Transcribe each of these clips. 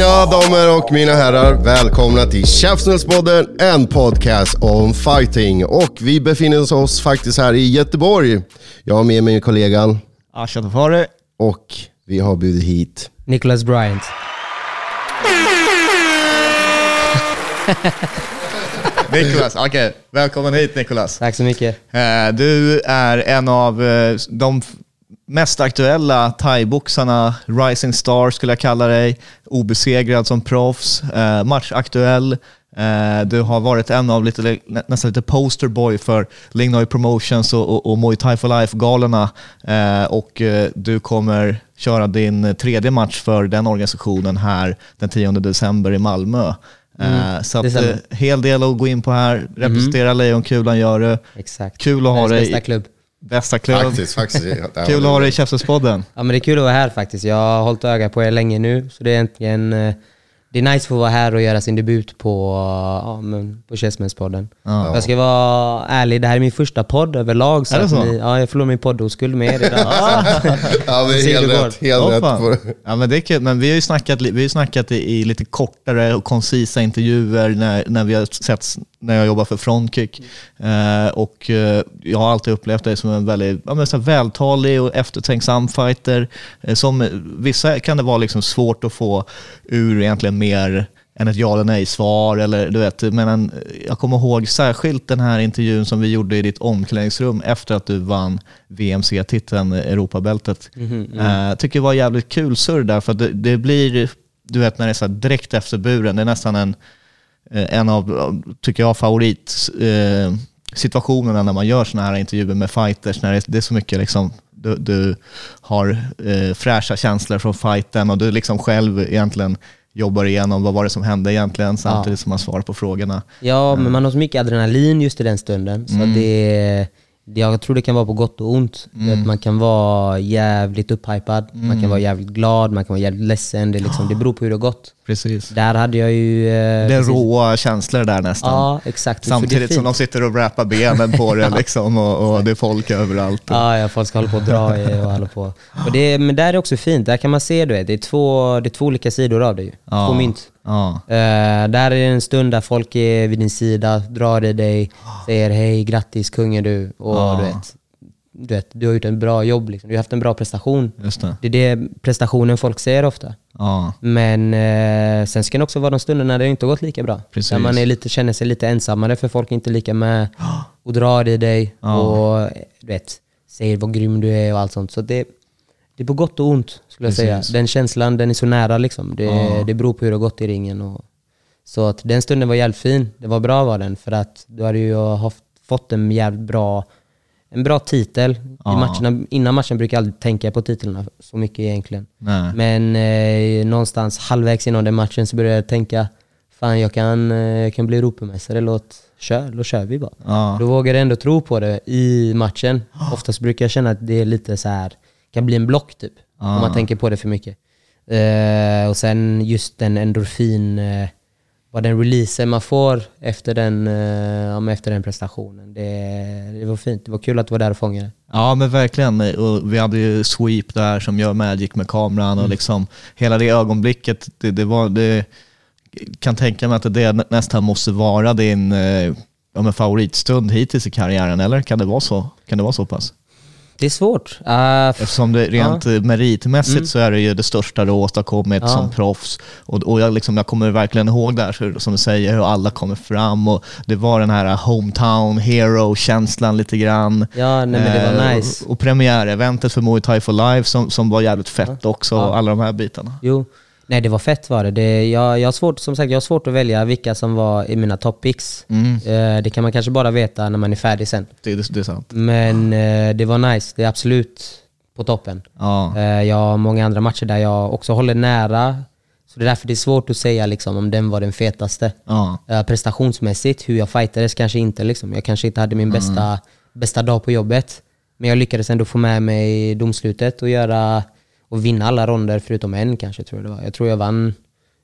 Mina damer och mina herrar, välkomna till Käftsmällspodden, en podcast om fighting. Och vi befinner oss faktiskt här i Göteborg. Jag har med mig kollegan Asha Tafari. och vi har bjudit hit Nicholas Bryant. Niklas, okej. Välkommen hit Niklas. Tack så mycket. Eh, Du är en av eh, de mest aktuella thaiboxarna, Rising Star skulle jag kalla dig, obesegrad som proffs, eh, matchaktuell. Eh, Du har varit en av lite, nä- nästan lite posterboy för Lingnoi Promotions och, och, och Muay Thai for Life-galorna. Eh, Och eh, du kommer köra din tredje match för den organisationen här den 10 december i Malmö. Eh, Så att, eh, hel del att gå in på här. Representera Lejonkulan gör du. Exakt. Kul att ha dig. bästa klubb. Bästa klubb. faktiskt, faktiskt. Kul att ha dig i Käftsmällspodden. Ja men det är kul att vara här faktiskt. Jag har hållit öga på er länge nu. Så det är egentligen... eh, Det är nice att få vara här och göra sin debut på, ja, men på Käftsmällspodden. Ja. Jag ska vara ärlig, det här är min första podd överlag. Så Är det så? Ni, ja, jag förlorade min poddoskuld med er idag. Ja, det är Se hur helt rätt. Helt rätt på det. Ja, men det är kul. Men vi har ju snackat, vi har snackat i, i lite kortare och koncisa intervjuer när, när vi har setts när jag jobbar för Frontkick. Eh, och eh, jag har alltid upplevt dig som en väldigt ja, men så vältalig och eftertänksam fighter. Eh, som, vissa kan det vara liksom svårt att få ur egentligen mer än ett ja eller nej-svar. Eller, du vet, men en, jag kommer ihåg särskilt den här intervjun som vi gjorde i ditt omklädningsrum efter att du vann VMC-titeln, Europabältet. Jag tycker det var jävligt kul surr där, för det, det blir, du vet när det är så direkt efter buren, det är nästan en, eh, en av, tycker jag, favorit eh, situationerna när man gör sådana här intervjuer med fighters, när det, är så mycket liksom, du, du har eh, fräscha känslor från fighten och du liksom själv egentligen jobbar igenom vad var det som hände egentligen samtidigt som man svarar på frågorna. Ja, men man har så mycket adrenalin just i den stunden. Så Mm. det, jag tror det kan vara på gott och ont. Mm. Man kan vara jävligt upphypad, man kan vara jävligt glad, man kan vara jävligt ledsen. Det, liksom, det beror på hur det har gått. Precis. Där hade jag ju... eh, Det är precis- råa känslor där nästan. Ja, exakt. Samtidigt som de sitter och rappar benen på det liksom, och, och det är folk överallt. Ja, ja, folk ska hålla på och dra i och hålla på. Och det, men där är också fint, där kan man se du vet, det är två, det är två olika sidor av det ju. Ja. Två mynt. Ja. Eh, där är det en stund där folk är vid din sida, drar i dig, säger hej, grattis kungen du. Och Ja. du, vet, du vet, du har gjort ett bra jobb, liksom. du har haft en bra prestation. Just det. Det är det prestationen folk säger ofta. Ja. Men eh, sen ska det också vara de stunder när det inte har gått lika bra. Precis. Där man är lite, känner sig lite ensammare för folk är inte lika med och drar i dig och du vet, säger vad grym du är och allt sånt. Så det, det är på gott och ont skulle jag Precis. säga. Den känslan den är så nära liksom. Det, Ja. det beror på hur det har gått i ringen. Och, så att den stunden var jävligt fin. Det var bra var den för att du hade ju haft, fått en jävligt bra en bra titel. Ja. I matcherna, innan matchen brukar jag aldrig tänka på titlarna så mycket egentligen. Nej. Men eh, någonstans halvvägs innan den matchen så började jag tänka Fan jag kan, eh, jag kan bli Europamästare, låt, kör, då kör vi bara. Ja. Då vågar jag ändå tro på det i matchen. Oftast brukar jag känna att det är lite så här kan bli en block typ. Ja. Om man tänker på det för mycket. Eh, och sen just den endorfin, eh, vad den releasen man får efter den, men efter den prestationen. Det, det var fint, det var kul att du var där och fångade. Ja men verkligen. Och vi hade ju Sweep där som gör Magic med kameran och liksom hela det ögonblicket, det, det var, det kan tänka mig att det nästan måste vara din ja, men favoritstund hittills i karriären, eller kan det vara så? Kan det vara så pass? Det är svårt. Uh, Eftersom det rent ja. meritmässigt Mm. så är det ju det största du åstadkommit Ja. som proffs. Och, och jag, liksom, jag kommer verkligen ihåg där, hur, som du säger, hur alla kommer fram och det var den här hometown hero-känslan lite grann. Ja, nej, men det var Eh, nice. Och, och premiäreventet för Muay Thai for Life som, som var jävligt fett också, alla de här bitarna. Jo, Nej, det var fett var det. det jag, jag, har svårt, som sagt, jag har svårt att välja vilka som var i mina top picks. Eh, det kan man kanske bara veta när man är färdig sen. Det, det, det är sant. Men eh, det var nice. Det är absolut på toppen. Ja. Eh, jag har många andra matcher där jag också håller nära. Så det är därför det är svårt att säga liksom, om den var den fetaste. Ja. Eh, prestationsmässigt, hur jag fightades kanske inte. Liksom. Jag kanske inte hade min bästa, bästa dag på jobbet. Men jag lyckades ändå få med mig domslutet och, göra, och vinna alla ronder förutom en kanske. Tror jag, det var. jag tror jag vann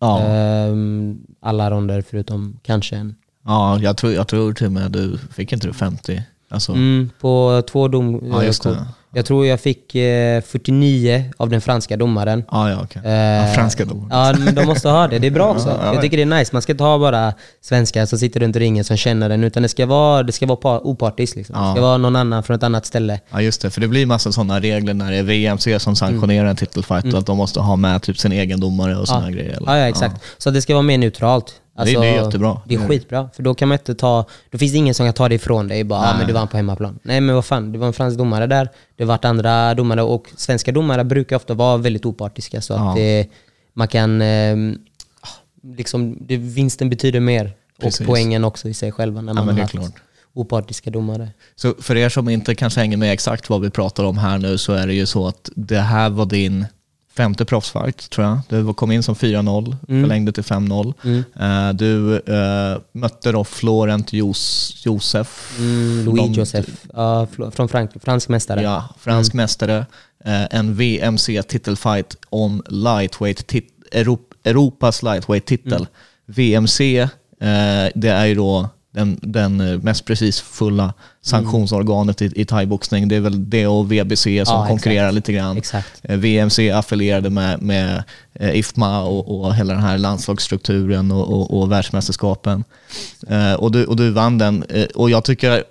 Ja. ehm, alla ronder förutom kanske en. Ja, jag tror, jag tror till och med du fick inte du 50? Alltså, Mm, på två dom... Ja. Jag tror jag fick eh, 49 av den franska domaren. Ja, ja, okej. Eh, Ja, franska domaren. Ja, men de måste ha det. Det är bra också. Ja, ja, jag tycker det är nice. Man ska inte ha bara svenskar som sitter runt ringen som känner den, utan det ska vara, det ska vara pa- opartiskt. Liksom. Det ska vara någon annan från ett annat ställe. Ja just det, för det blir massa sådana regler när det är VMC som sanktionerar en titelfight och att de måste ha med typ sin egen domare och sådana grejer. eller? Ja, ja, exakt. Så det ska vara mer neutralt. Alltså, Det är- det är jättebra. Det är skitbra, för då kan man inte ta... Då finns det ingen som kan ta det ifrån dig. Bara, ah, men du vann på hemmaplan. Nej men vad fan, det var en fransk domare där. Det har varit andra domare och svenska domare brukar ofta vara väldigt opartiska. Så att det, man kan... Eh, liksom, det, vinsten betyder mer. Precis. Och poängen också i sig själva när man men har haft klart. opartiska domare. Så för er som inte kanske hänger med exakt vad vi pratar om här nu så är det ju så att det här var din femte proffsfight tror jag. Du kom in som 4-0, förlängde till 5-0. Eh, du eh, mötte då Florent Jos Josef. Mm, Louis Joseph, ja, fl- från Frankrike, fransk mästare. Ja, fransk mästare. Eh, en VMC titelfight om lightweight tit- Europ- Europas lightweight-titel. VMC, eh, det är ju då den, den eh, mest precis fulla sanktionsorganet i, i thaiboxning. Det är väl det och VBC som Ja, konkurrerar exakt. lite grann. Exakt. Eh, VMC affilierade med, med eh, IFMA och, och hela den här landslagsstrukturen och, och, och världsmästerskapen. Eh, och, du, och du vann den. Eh, och jag tycker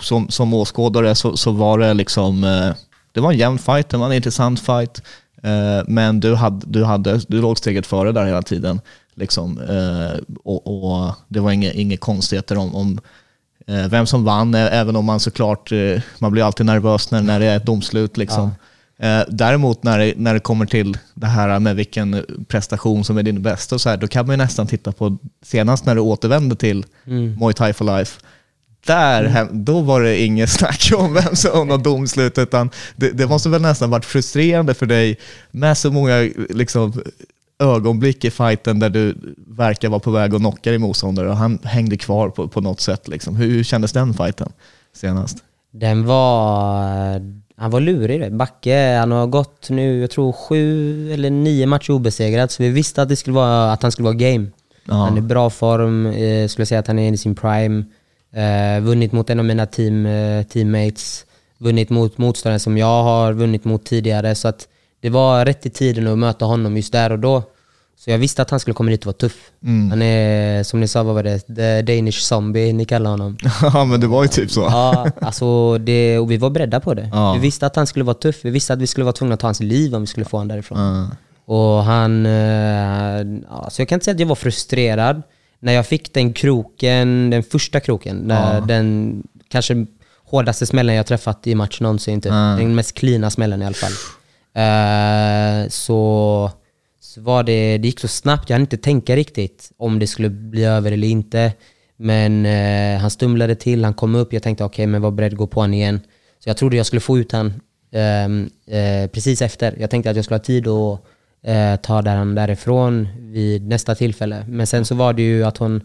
som, som åskådare så, så var det liksom, eh, det var en jämn fight, det var en intressant fight. Men du, hade, du, hade, du låg steget före där hela tiden. Liksom, eh, och, och det var inga, inga konstigheter om, om eh, vem som vann, även om man såklart, eh, man blir alltid nervös när, när det är ett domslut. Liksom. Eh, däremot när det, när det kommer till det här med vilken prestation som är din bästa, och så här, då kan man ju nästan titta på senast när du återvände till Muay Thai for Life. Där, hem- då var det inget snack om vem som något domslut, utan det, det måste väl nästan varit frustrerande för dig med så många liksom, ögonblick i fighten där du verkar vara på väg att knocka din motståndare och han hängde kvar på, på något sätt. Liksom. Hur, kändes den fighten senast? Den var... Han var lurig. Backe, han har gått nu, jag tror sju eller nio matcher obesegrad, så vi visste att, det skulle vara, att han skulle vara game. Ja. Han är i bra form, eh, skulle säga att han är i sin prime. Eh, vunnit mot en av mina team, eh, teammates. Vunnit mot motståndare som jag har vunnit mot tidigare. Så att det var rätt i tiden att möta honom just där och då. Så jag visste att han skulle komma dit och vara tuff. Mm. Han är, som ni sa, vad var det? The Danish Zombie, ni kallar honom. Ja, men det var ju typ så. Ja, alltså det, och vi var beredda på det. Ja. Vi visste att han skulle vara tuff. Vi visste att vi skulle vara tvungna att ta hans liv om vi skulle få honom därifrån. Och han... eh, Ja, så jag kan inte säga att jag var frustrerad. När jag fick den kroken, den första kroken, där den kanske hårdaste smällen jag träffat i match någonsin. Typ. Den mest cleana smällen i alla fall. Eh, så, så var det, det gick så snabbt, jag hann inte tänka riktigt om det skulle bli över eller inte. Men eh, han stumlade till, han kom upp, jag tänkte okej, men var beredd att gå på honom igen. Så jag trodde jag skulle få ut han ehm, eh, precis efter. Jag tänkte att jag skulle ha tid att eh, ta där han därifrån vid nästa tillfälle. Men sen så var det ju att hon,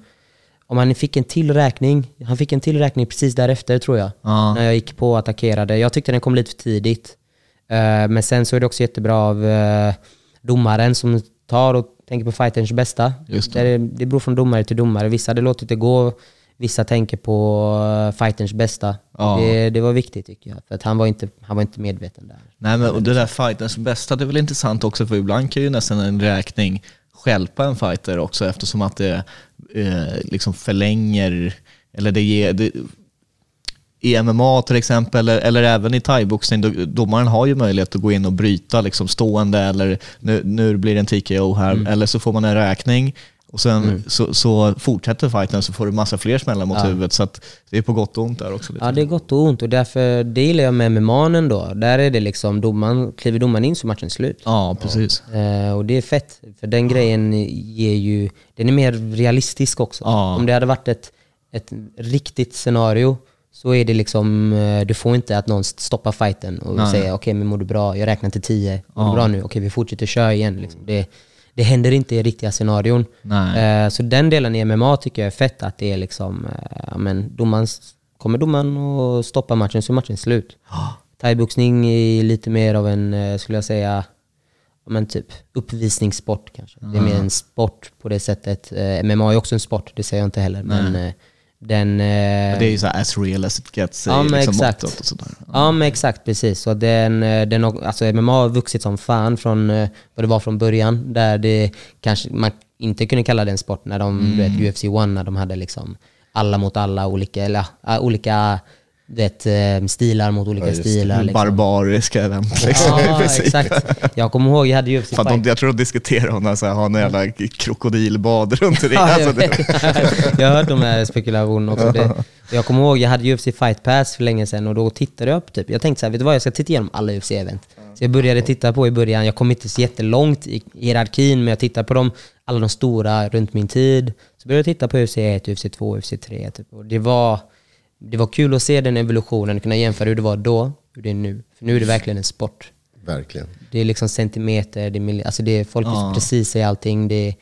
om han fick en till räkning, han fick en till räkning precis därefter tror jag. När jag gick på och attackerade. Jag tyckte den kom lite för tidigt. Eh, men sen så är det också jättebra av eh, domaren som tar och tänker på fighterns bästa. Just det. det beror från domare till domare. Vissa hade låtit det gå, vissa tänker på eh, fighterns bästa. Ja. Det, det var viktigt tycker jag, för att han var inte, han var inte medveten där. Nej, men och det där fighters bästa, det är väl intressant också för ibland kan ju nästan en räkning stjälpa en fighter också eftersom att det eh, liksom förlänger, eller det ger, det, i MMA till exempel, eller, eller även i thaiboxning, domaren har ju möjlighet att gå in och bryta liksom stående eller nu, nu blir det en TKO här, eller så får man en räkning Och sen Mm. så, så fortsätter fighten så får du massa fler smällar mot Ja. huvudet. Så det är på gott och ont där också. Lite. Ja, det är gott och ont och därför, det gillar jag med MMA då. Där är det liksom, domaren, kliver domaren in så är matchen slut. ja precis. Eh, och det är fett, för den grejen ger ju, den är mer realistisk också. Ja. Om det hade varit ett, ett riktigt scenario så är det liksom, eh, du får inte att någon stoppar fighten och Nej. säger okej men mår du bra, jag räknar till tio, mår Ja. du bra nu, okej vi fortsätter köra igen. Liksom. Det, det händer inte i riktiga scenarion. Nej. Eh, så den delen i MMA tycker jag är fett, att det är liksom, ja, men domaren, kommer domaren och stoppar matchen så är matchen slut. Thaiboxning är lite mer av en, skulle jag säga, men typ uppvisningssport kanske. Det är mer en sport på det sättet. MMA är också en sport, det säger jag inte heller. Men eh, den... eh, Det är ju så as real as it gets Ja, i liksom exakt. och sådär. Ja men exakt, precis. Så den, eh, den, alltså MMA har vuxit som fan från eh, vad det var från början. Där det kanske man inte kunde kalla det en sport när de, du vet, UFC 1 när de hade liksom alla mot alla, olika, eller, ja, olika du vet, eh, stilar mot olika det. stilar. Liksom. Barbariska event liksom. Ja, exakt. Jag kommer ihåg, jag hade UFC För att fight. de, jag tror de diskuterar om här, har en jävla krokodilbad runt i Ja, alltså, jag, det, vet. jag har hört de här spekulationerna också. Det, jag kommer ihåg, jag hade UFC Fight Pass för länge sedan och då tittade jag upp typ. Jag tänkte så här, vet du vad, jag ska titta igenom alla UFC-event. Så jag började titta på i början, jag kom inte så jättelångt i hierarkin, men jag tittade på dem, alla de stora runt min tid. Så började jag titta på UFC 1, UFC 2, UFC 3. Typ. Och det, var, det var kul att se den evolutionen, kunna jämföra hur det var då, hur det är nu. För nu är det verkligen en sport. Verkligen. Det är liksom centimeter, det är, alltså det är folk är precis i allting. Det är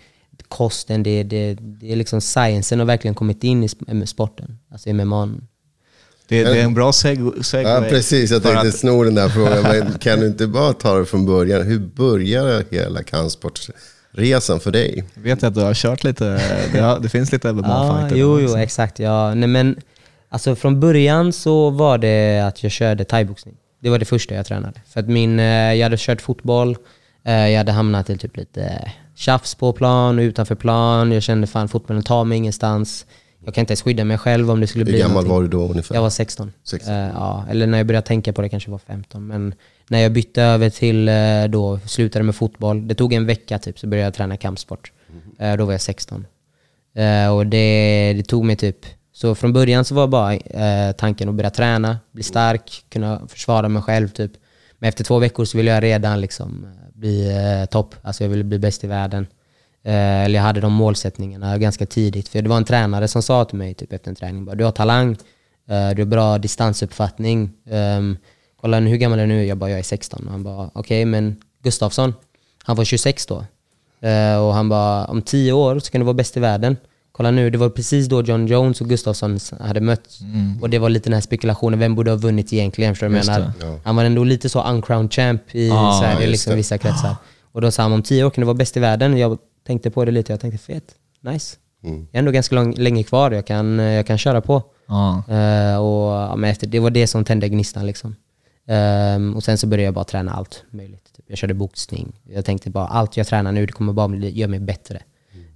kosten, det är, det, det är liksom sciencen har verkligen kommit in i sporten. Alltså i MMA. det, det är en bra seg- segway. Ja, precis. Jag tänkte att- sno den där frågan. Men kan du inte bara ta det från början? Hur började hela kampsportsresan för dig? Jag vet att du har kört lite, det, har, det finns lite Ja, MMA-fighter. jo, där jo, också. exakt. Ja. Nej, men, alltså från början så var det att jag körde thaiboxning. Det var det första jag tränade. För att min, eh, jag hade kört fotboll, eh, jag hade hamnat i typ lite tjafs på plan och utanför plan. Jag kände fan fotbollen tar mig ingenstans. Jag kan inte ens skydda mig själv om det skulle Hur bli gammal någonting. var du då ungefär? Jag var 16. 16. Eh, ja, eller när jag började tänka på det kanske var 15. Men när jag bytte över till, eh, då slutade med fotboll, det tog en vecka typ, så började jag träna kampsport. Eh, då var jag 16. Eh, och det, det tog mig typ, så från början så var bara eh, tanken att börja träna, bli stark, kunna försvara mig själv typ. Men efter två veckor så ville jag redan liksom bli eh, topp, alltså jag ville bli bäst i världen. Eh, eller jag hade de målsättningarna ganska tidigt. För det var en tränare som sa till mig typ efter en träning, bara, du har talang, eh, du har bra distansuppfattning. Um, kolla hur gammal är du nu? Jag bara, jag är 16. Och han bara, okej men Gustafsson, han var 26 då. Eh, och han bara, om 10 år så kan du vara bäst i världen. Kolla nu, det var precis då John Jones och Gustafsson hade mötts. Och det var lite den här spekulationen, vem borde ha vunnit egentligen? Förstår du menar? ja. Han var ändå lite så uncrowned champ i Ah, Sverige, liksom vissa kretsar. Och då sa han om 10 år kan du vara bäst i världen. Jag tänkte på det lite, jag tänkte fett, nice. Mm. Jag är ändå ganska lång, länge kvar, jag kan, jag kan köra på. Ja. Eh, och, men efter, det var det som tände gnistan. Liksom. Ehm, och sen så började jag bara träna allt möjligt. Typ, jag körde boxning. Jag tänkte bara allt jag tränar nu det kommer bara bli, göra mig bättre.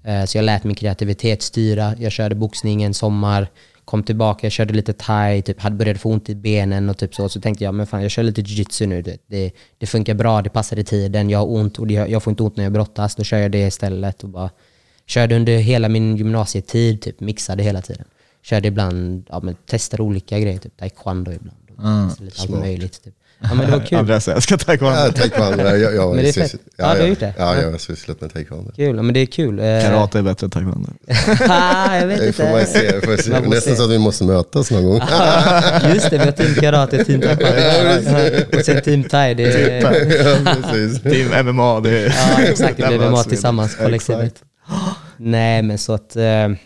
Eh, så jag lät min kreativitet styra. Jag körde boxning en sommar, kom tillbaka, jag körde lite thai, typ, hade börjat få ont i benen och typ så. Så tänkte jag, men fan jag kör lite jiu-jitsu nu. Det, det, funkar bra, det passar i tiden, jag har ont och det, jag får inte ont när jag brottas. Då kör jag det istället. Och bara, körde under hela min gymnasietid, typ, mixade hela tiden. Körde ibland, ja, men testade olika grejer, typ taekwondo ibland. Testade lite allt möjligt. Typ. Ja, men det var kul. Andreas älskar taekwondo. Ja, taekwondo. Jag, jag, jag, Men det är fett. Ja, du har gjort det? Ja, Ja. jag har sysslat med taekwondo. Kul, men det är kul. Eh, Karate är bättre än taekwondo. ah, jag vet inte. får man se. Får se. Man Nästan se. så att vi måste mötas någon gång. Just det, vi har team karate, team taekwondo. Och sen team thai. Det är, ja, precis. Team MMA, det är... ja, exakt, det blir MMA tillsammans, kollektivet. Nej, men så att... Eh,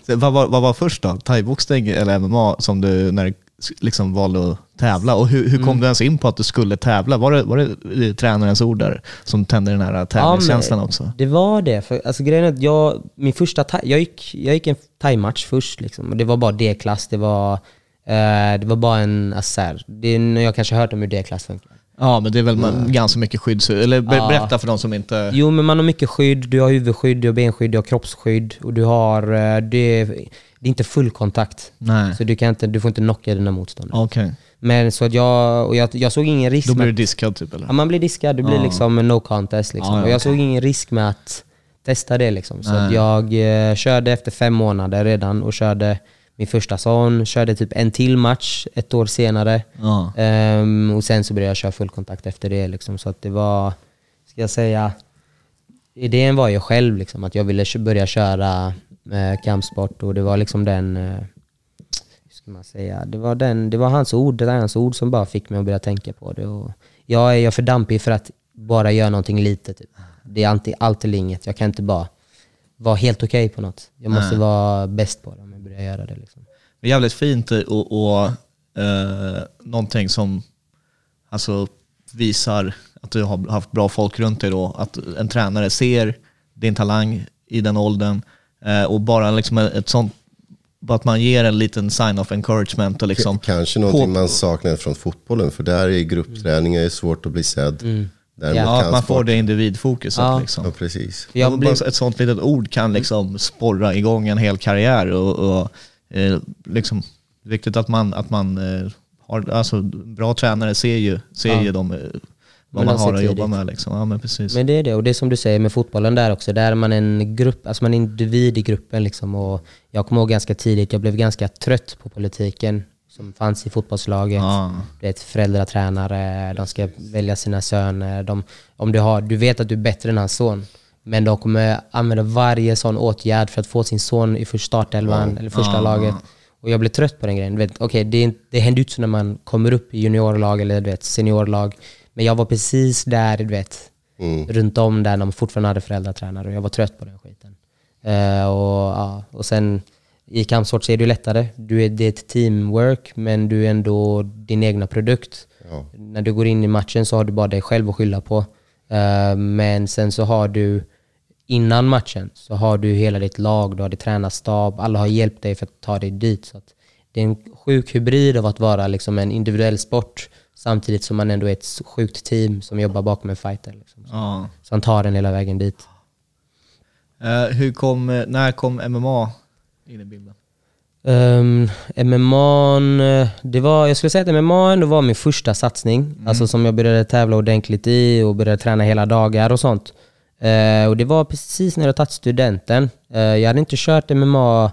Så Vad var, vad var först då? Thaiboxning eller MMA som du när du liksom valde att tävla? Och hur, hur kom Mm. du ens in på att du skulle tävla? Var det, var det tränarens ord där som tände den här tävlingskänslan men också? Det var det. För, alltså, grejen är att jag, min första jag, gick, jag gick en thai-match först liksom, och det var bara D-klass. Det var, eh, det var bara en assär. Det är, jag kanske har hört om hur D-klass funkar. Ja, men det är väl man, ganska mycket skydd. Eller ber, Ja. berätta för de som inte... Jo, men man har mycket skydd. Du har huvudskydd, du har benskydd, du har kroppsskydd och du har... eh, Det det är inte full kontakt. Nej. Så du, kan inte, du får inte knocka dina motståndare. Okej. Men så att jag, och jag, jag såg ingen risk Då blir du diskad typ eller? Ja, man blir diskad, det blir Ja. liksom no contest. Liksom. Ja, ja, och jag okej. såg ingen risk med att testa det liksom. Så jag eh, körde efter fem månader redan och körde min första sån. Körde typ en till match ett år senare. Ja. Ehm, och sen så började jag köra fullkontakt efter det. Liksom. Så att det var, ska jag säga, idén var ju själv liksom, att jag ville börja köra eh, kampsport och det var liksom den, eh, hur ska man säga, det var, den, det var hans ord, det var hans ord som bara fick mig att börja tänka på det. Och jag är jag för dampig för att bara göra någonting lite. Typ. Det är alltid, allt eller inget. Jag kan inte bara vara helt okej på något. Jag måste Nej. vara bäst på det om jag börjar göra det. Liksom. Det är jävligt fint och, och eh, någonting som alltså, visar att du har haft bra folk runt dig då. Att en tränare ser din talang i den åldern och bara liksom ett sånt, bara att man ger en liten sign of encouragement och liksom Kanske någonting på- man saknar från fotbollen, för där är gruppträning är svårt att bli sedd. Däremot Ja, att man får det individfokuset. Ja. Liksom. Ja, precis. Jag blev, Ett sånt litet ord kan liksom sporra igång en hel karriär. Och, och, eh, liksom, det är viktigt att man, att man eh, har, alltså, bra tränare ser ju, ser Ja. ju de, eh, vad man de har ser att jobba med. Liksom. Ja, men precis. Men det är det, och det är som du säger med fotbollen där också, där är man en grupp, alltså man är individ i gruppen liksom. Och jag kommer ihåg ganska tidigt, jag blev ganska trött på politiken som fanns i fotbollslaget. Ja. Du vet, föräldratränare, de ska välja sina söner. De, om du, har, du vet att du är bättre än hans son, men de kommer använda varje sån åtgärd för att få sin son i första startelvan, eller första Ja. laget. Och jag blev trött på den grejen. Du vet, okay, det, det händer ju inte så när man kommer upp i juniorlag eller du vet, seniorlag. Men jag var precis där, du vet, runt om där när man fortfarande hade föräldratränare och jag var trött på den skiten. Eh, och, ja, och sen i kampsport så är det lättare. Du är, det är ett teamwork men du är ändå din egna produkt. Ja. När du går in i matchen så har du bara dig själv att skylla på. Eh, men sen så har du innan matchen så har du hela ditt lag, du har ditt tränarstab, alla har hjälpt dig för att ta dig dit. Så det är en sjuk hybrid av att vara liksom en individuell sport samtidigt som man ändå är ett sjukt team som jobbar bakom en fighter. Liksom. Så, Ja. han tar den hela vägen dit. Eh, hur kom, eh, när kom MMA in i bilden? Um, MMA, eh, det var, jag skulle säga att MMA ändå var min första satsning. Alltså som jag började tävla ordentligt i och började träna hela dagar och sånt. Eh, och det var precis när jag tagit studenten. Eh, jag hade inte kört MMA,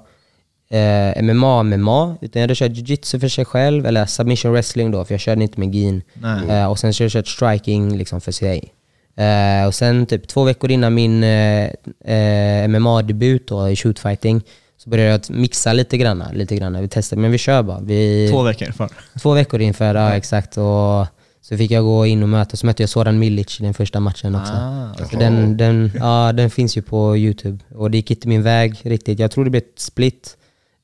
eh, MMA MMA, utan jag hade kört jiu-jitsu för sig själv, eller submission wrestling då, för jag körde inte med gin. Eh, och sen så jag kört striking liksom för sig. Eh, och sen typ två veckor innan min eh, eh, MMA-debut i shootfighting så började jag mixa lite grann. Lite grann. Vi testade, men vi kör bara. Vi, Två veckor för. två veckor inför, ja exakt. Och så fick jag gå in och möta, så mötte jag Soran Milic i den första matchen också. Ah, så den, den, ja, den finns ju på YouTube. Och det gick inte min väg riktigt. Jag tror det blev ett split.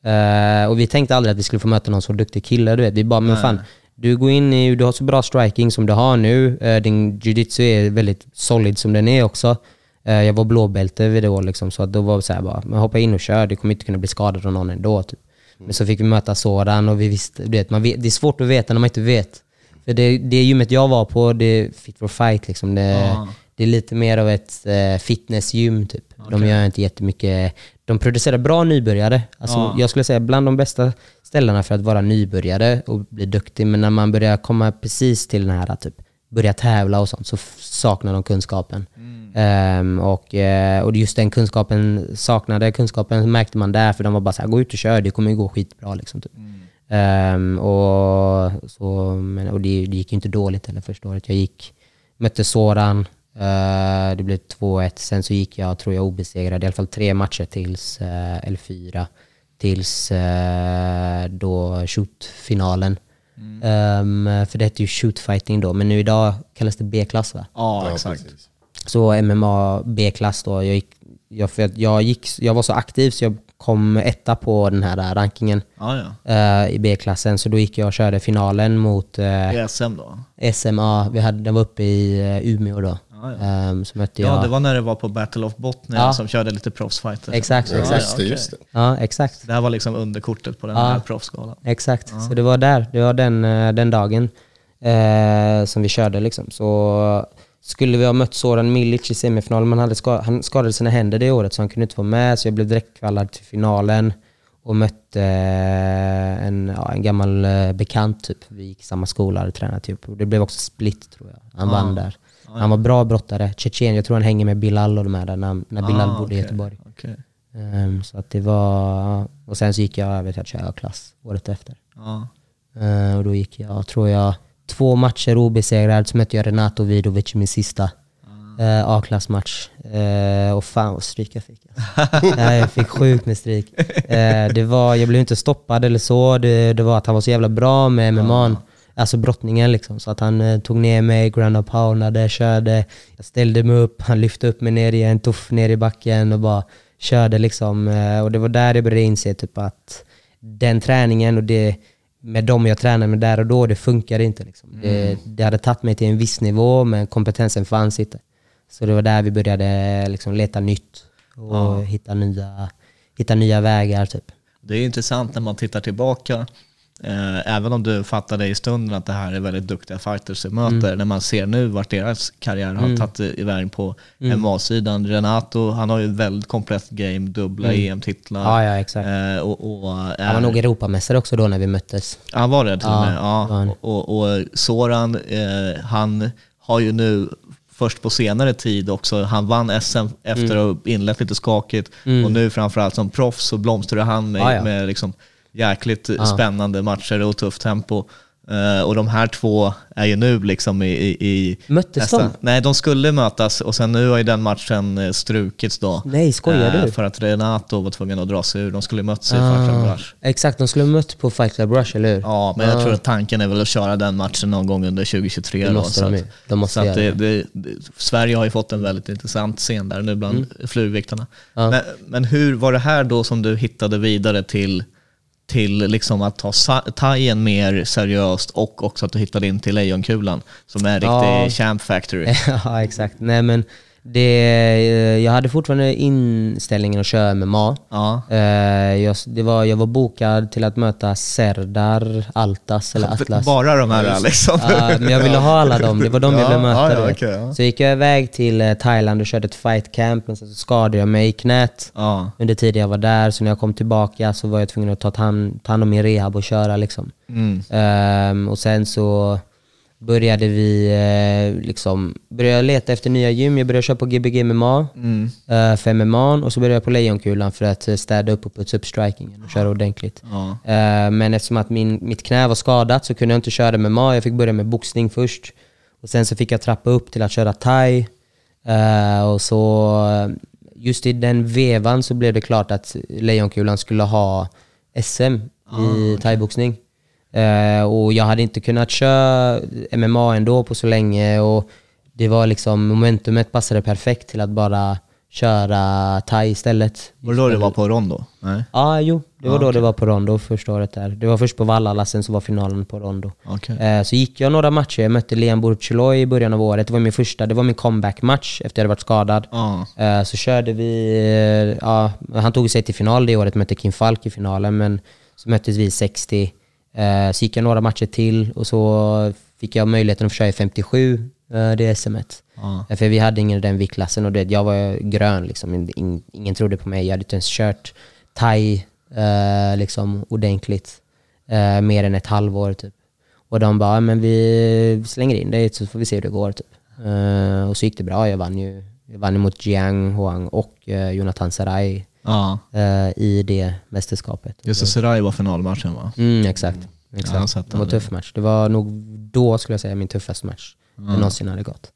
Eh, och vi tänkte aldrig att vi skulle få möta någon så duktig kille. Du vet. Vi bara, men fan, du går in i, du har så bra striking som du har nu. Eh, din jiu-jitsu är väldigt solid som den är också. Eh, jag var blåbälte vid det år liksom, så att då var det så här bara, men hoppa in och kör, du kommer inte kunna bli skadad av någon ändå. Typ. Men så fick vi möta Soran och vi visste, du vet, man vet, det är svårt att veta när man inte vet. För det, det gymmet jag var på, det är fit for fight liksom. Det, Ah. Det är lite mer av ett eh, fitnessgym typ. De gör inte jättemycket, de producerar bra nybörjare. Alltså, Ja. Jag skulle säga bland de bästa ställena för att vara nybörjare och bli duktig. Men när man börjar komma precis till den här typ, börja tävla och sånt så saknar de kunskapen. Ehm, och, eh, och just den kunskapen, saknade kunskapen märkte man där för de var bara så här, gå ut och kör, det kommer ju gå skitbra liksom. Typ. Ehm, och så, men, och det, det gick ju inte dåligt heller första året. Jag gick, mötte Soran, eh, det blev 2-1. Sen så gick jag, tror jag, obesegrad i alla fall tre matcher tills, eh, eller fyra, tills eh, då shoot-finalen. Ehm, för det hette ju shoot-fighting då, men nu idag kallas det B-klass va? Ja, Ja, exakt. precis. Så MMA B-klass då. Jag, gick, jag, för att jag, gick, jag var så aktiv så jag kom etta på den här rankingen Ja, ja. eh, i B-klassen. Så då gick jag och körde finalen mot eh, I SM då? SMA. Vi hade, den var uppe i eh, Umeå då. Ja. Ehm, så mötte jag... Ja, det var när det var på Battle of Botnia Ja. som körde lite proffsfighter. Exakt, Ja, exakt. just det, just det. Ja, exakt. Det här var liksom underkortet på den Ja. här proffsgalan. Exakt. Så det var där. Det var den, eh, den dagen eh, som vi körde liksom. Så skulle vi ha mött Soran Milic i semifinalen, men han, hade ska, han skadade sina händer det året så han kunde inte vara med. Så jag blev direkt kallad till finalen och mötte eh, en, ja, en gammal eh, bekant typ. Vi gick i samma skola och hade tränat typ. Och det blev också split tror jag. Han Ja. vann där. Han var bra brottare. Tjetjen, jag tror han hänger med Bilal och de här där när, när Bilal Ah, bodde i okej. Göteborg. Okej. Ehm, så att det var... Och sen så gick jag över till att köra A-klass året efter. Ja. Ehm, och då gick jag, tror jag, två matcher obesegrad. Så mötte jag Renato Vidovic i min sista eh, A-klassmatch. Eh, och fan vad stryk jag fick. Alltså. ja, jag fick sjukt med stryk. Eh, det var, jag blev inte stoppad eller så. Det, det var att han var så jävla bra med MMA. Alltså brottningen liksom. Så att han eh, tog ner mig, ground up poundade, körde. Jag ställde mig upp, han lyfte upp mig ner i en tuff ner i backen och bara körde liksom. Eh, och det var där jag började inse typ att den träningen och det med dem jag tränade med där och då, det funkade inte. Liksom. Det, det hade tagit mig till en viss nivå, men kompetensen fanns inte. Så det var där vi började liksom leta nytt och hitta, nya, hitta nya vägar. Typ. Det är intressant när man tittar tillbaka, eh, även om du fattade i stunden att det här är väldigt duktiga fighters du möter, Mm. när man ser nu vart deras karriär har tagit iväg på Mm. MMA-sidan. Renato, han har ju väldigt komplett game, dubbla EM-titlar. Mm. Ja, ja, exakt. Eh, och, och, Han var nog Europamästare också då när vi möttes. Han var det till och Ja, med. det var Ja. Och, och Soran, eh, han har ju nu först på senare tid också, han vann SM efter Mm. att ha inlett lite skakigt och nu framförallt som proffs så blomstrar han med, Ja, ja. med liksom jäkligt spännande matcher och tufft tempo. Eh, och de här två är ju nu liksom i... i, i Möttes de? Nej, de skulle mötas och sen nu har ju den matchen eh, strukits då. Nej, skojar Eh, du? För att Renato var tvungen att dra sig ur. De skulle mötas i Ah, Fight Club Rush. exakt, de skulle mött på Fight Club Rush, eller hur? Ja, men jag tror att tanken är väl att köra den matchen någon gång under 2023. Det då, måste så de att- ju. De måste så att det, det. det, Sverige har ju fått en väldigt intressant scen där nu bland flugviktarna. Mm. Ja. Men, men hur var det här då som du hittade vidare till, till liksom att ta thaien mer seriöst och också att du hittade in till lejonkulan som är en riktig Ja. champ factory? ja, exakt. Nej, men det, eh, jag hade fortfarande inställningen att köra MMA. Ja. Eh, jag, det var, jag var bokad till att möta Serdar, Altas eller Atlas. Bara de här liksom? Ja, men jag ville ha alla dem, det var de jag Ja, ville möta. ja, okej, ja. Så gick jag iväg till eh, Thailand och körde ett fight camp, men så skadade jag mig i knät Ja. under tiden jag var där. Så när jag kom tillbaka så var jag tvungen att ta hand, ta hand om min rehab och köra. Liksom. Mm. Ehm, och sen så började vi eh, liksom, började jag leta efter nya gym. Jag började köra på Gbg MMA Mm. eh, för MMA och så började jag på Lejonkulan för att eh, städa upp och putsa upp strikingen och köra ordentligt. Ja. Eh, men eftersom att min, mitt knä var skadat så kunde jag inte köra MMA. Jag fick börja med boxning först. Och sen så fick jag trappa upp till att köra thai. Eh, och så eh, just i den vevan så blev det klart att Lejonkulan skulle ha SM i thaiboxning. Eh, och jag hade inte kunnat köra MMA ändå på så länge och det var liksom, momentumet passade perfekt till att bara köra thai istället. Var det då det var på Rondo? Nej? Ja, jo. Det var då det var på Rondo första året där. Det var först på Vallala, sen så var finalen på Rondo. Okej. Eh, så gick jag några matcher. Jag mötte Liam Burchiloy i början av året. Det var min första, det var min comeback-match efter jag hade varit skadad. Ja. Eh, så körde vi, eh, ja, han tog sig till final det året, mötte Kim Falk i finalen, men så möttes vi i 60. Eh, så gick jag några matcher till och så fick jag möjligheten att köra i 57, eh, det SMet. Ja. Eh, För vi hade ingen i den viktklassen och det, jag var grön liksom. In- Ingen trodde på mig. Jag hade inte ens kört thai eh, liksom ordentligt. Eh, mer än ett halvår typ. Och de bara, "Ja, men vi slänger in dig så får vi se hur det går typ. Eh, och så gick det bra. Jag vann ju jag vann mot Jiang Huang och eh, Jonathan Sarai ja. eh, i det mästerskapet. Just det, Serai var finalmatchen va? Mm, exakt. har exakt. sett det var en tuff match. Det var nog då skulle jag säga min tuffaste match jag någonsin hade gått.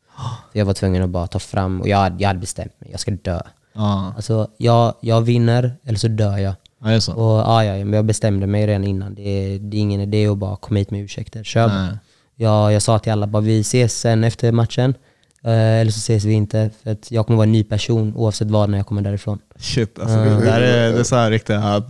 Jag var tvungen att bara ta fram, och jag, jag hade bestämt mig, jag ska dö. Ja, Alltså, jag, jag vinner eller så dör jag. ja det så. Och ja, ja, men jag bestämde mig redan innan. Det är, det är ingen idé att bara komma hit med ursäkter. Kör jag, jag sa till alla bara vi ses sen efter matchen. Eh, eller så ses vi inte. För att jag kommer vara en ny person oavsett vad när jag kommer därifrån. Shit, alltså, det där är, det är så här riktiga...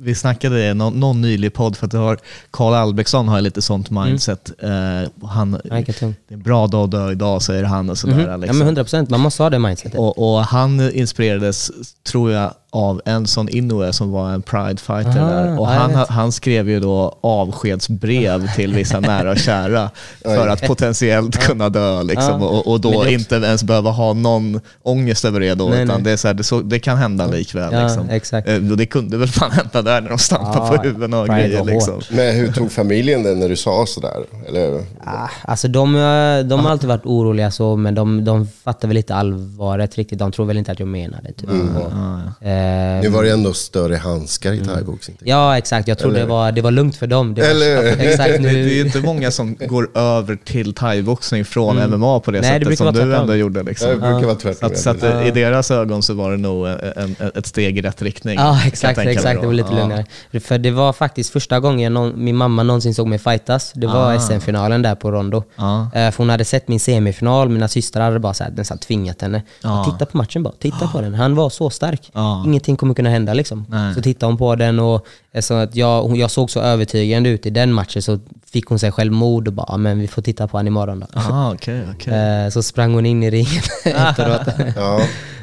Vi snackade i någon, någon nylig podd, för att det har Karl Albrektsson har lite sånt mindset. Eh, han, Nej, vilken tung. det är en bra dag att dö idag, säger han och sådär. Ja Liksom. men 100 procent, man måste ha det mindsetet. och, och han inspirerades, tror jag, av Enson Inoue som var en pride-fighter Aha, där. Och ja, jag han, han skrev ju då avskedsbrev till vissa nära och kära för att potentiellt kunna dö. Liksom. Ja. Och, och då inte ens behöva ha någon ångest över det då, Nej, utan nej. Det, är så här, det, så, det kan hända likväl. Ja, liksom. exakt. Eh, det kunde väl fan permanenta där när de stampar Ja, på huvuden och grejer. Liksom. hårt. Men hur tog familjen det när du sa sådär? Eller? Ah, alltså de, eh, de har alltid varit oroliga så, men de, de fattar väl inte allvaret riktigt. De tror väl inte att jag menar det. Typ. Och, eh, Nu var det ändå större handskar i thaiboxning. tänker ja, exakt. Jag tror Eller- det var, det var lugnt för dem. Det var, Eller- Exakt, Det, det är nu, ju inte många som går över till thaiboxning från MMA på det Nej, det sättet brukar som du ändå gjorde. Liksom. Det brukar vara Så tvärtom. att, så att ja. i deras ögon så var det nog en, en, ett steg i rätt riktning. Ja, exakt. exakt. Det var lite Ja. lugnare. För det var faktiskt första gången någon, min mamma någonsin såg mig fightas. Det var Ah. SM-finalen där på Rondo. Ja. Eh, för hon hade sett min semifinal, mina systrar hade bara så här, nästan tvingat henne. Ja. Titta på matchen bara, titta på den. Han var så stark. Ja. Ingenting kommer kunna hända liksom. Nej. Så tittade hon på den och eh, så att jag, jag såg så övertygande ut i den matchen så fick hon sig själv mod och bara, "Ja, men vi får titta på han imorgon då. Ah, okej, okej. Eh, Så sprang hon in i ringen efteråt. Ja.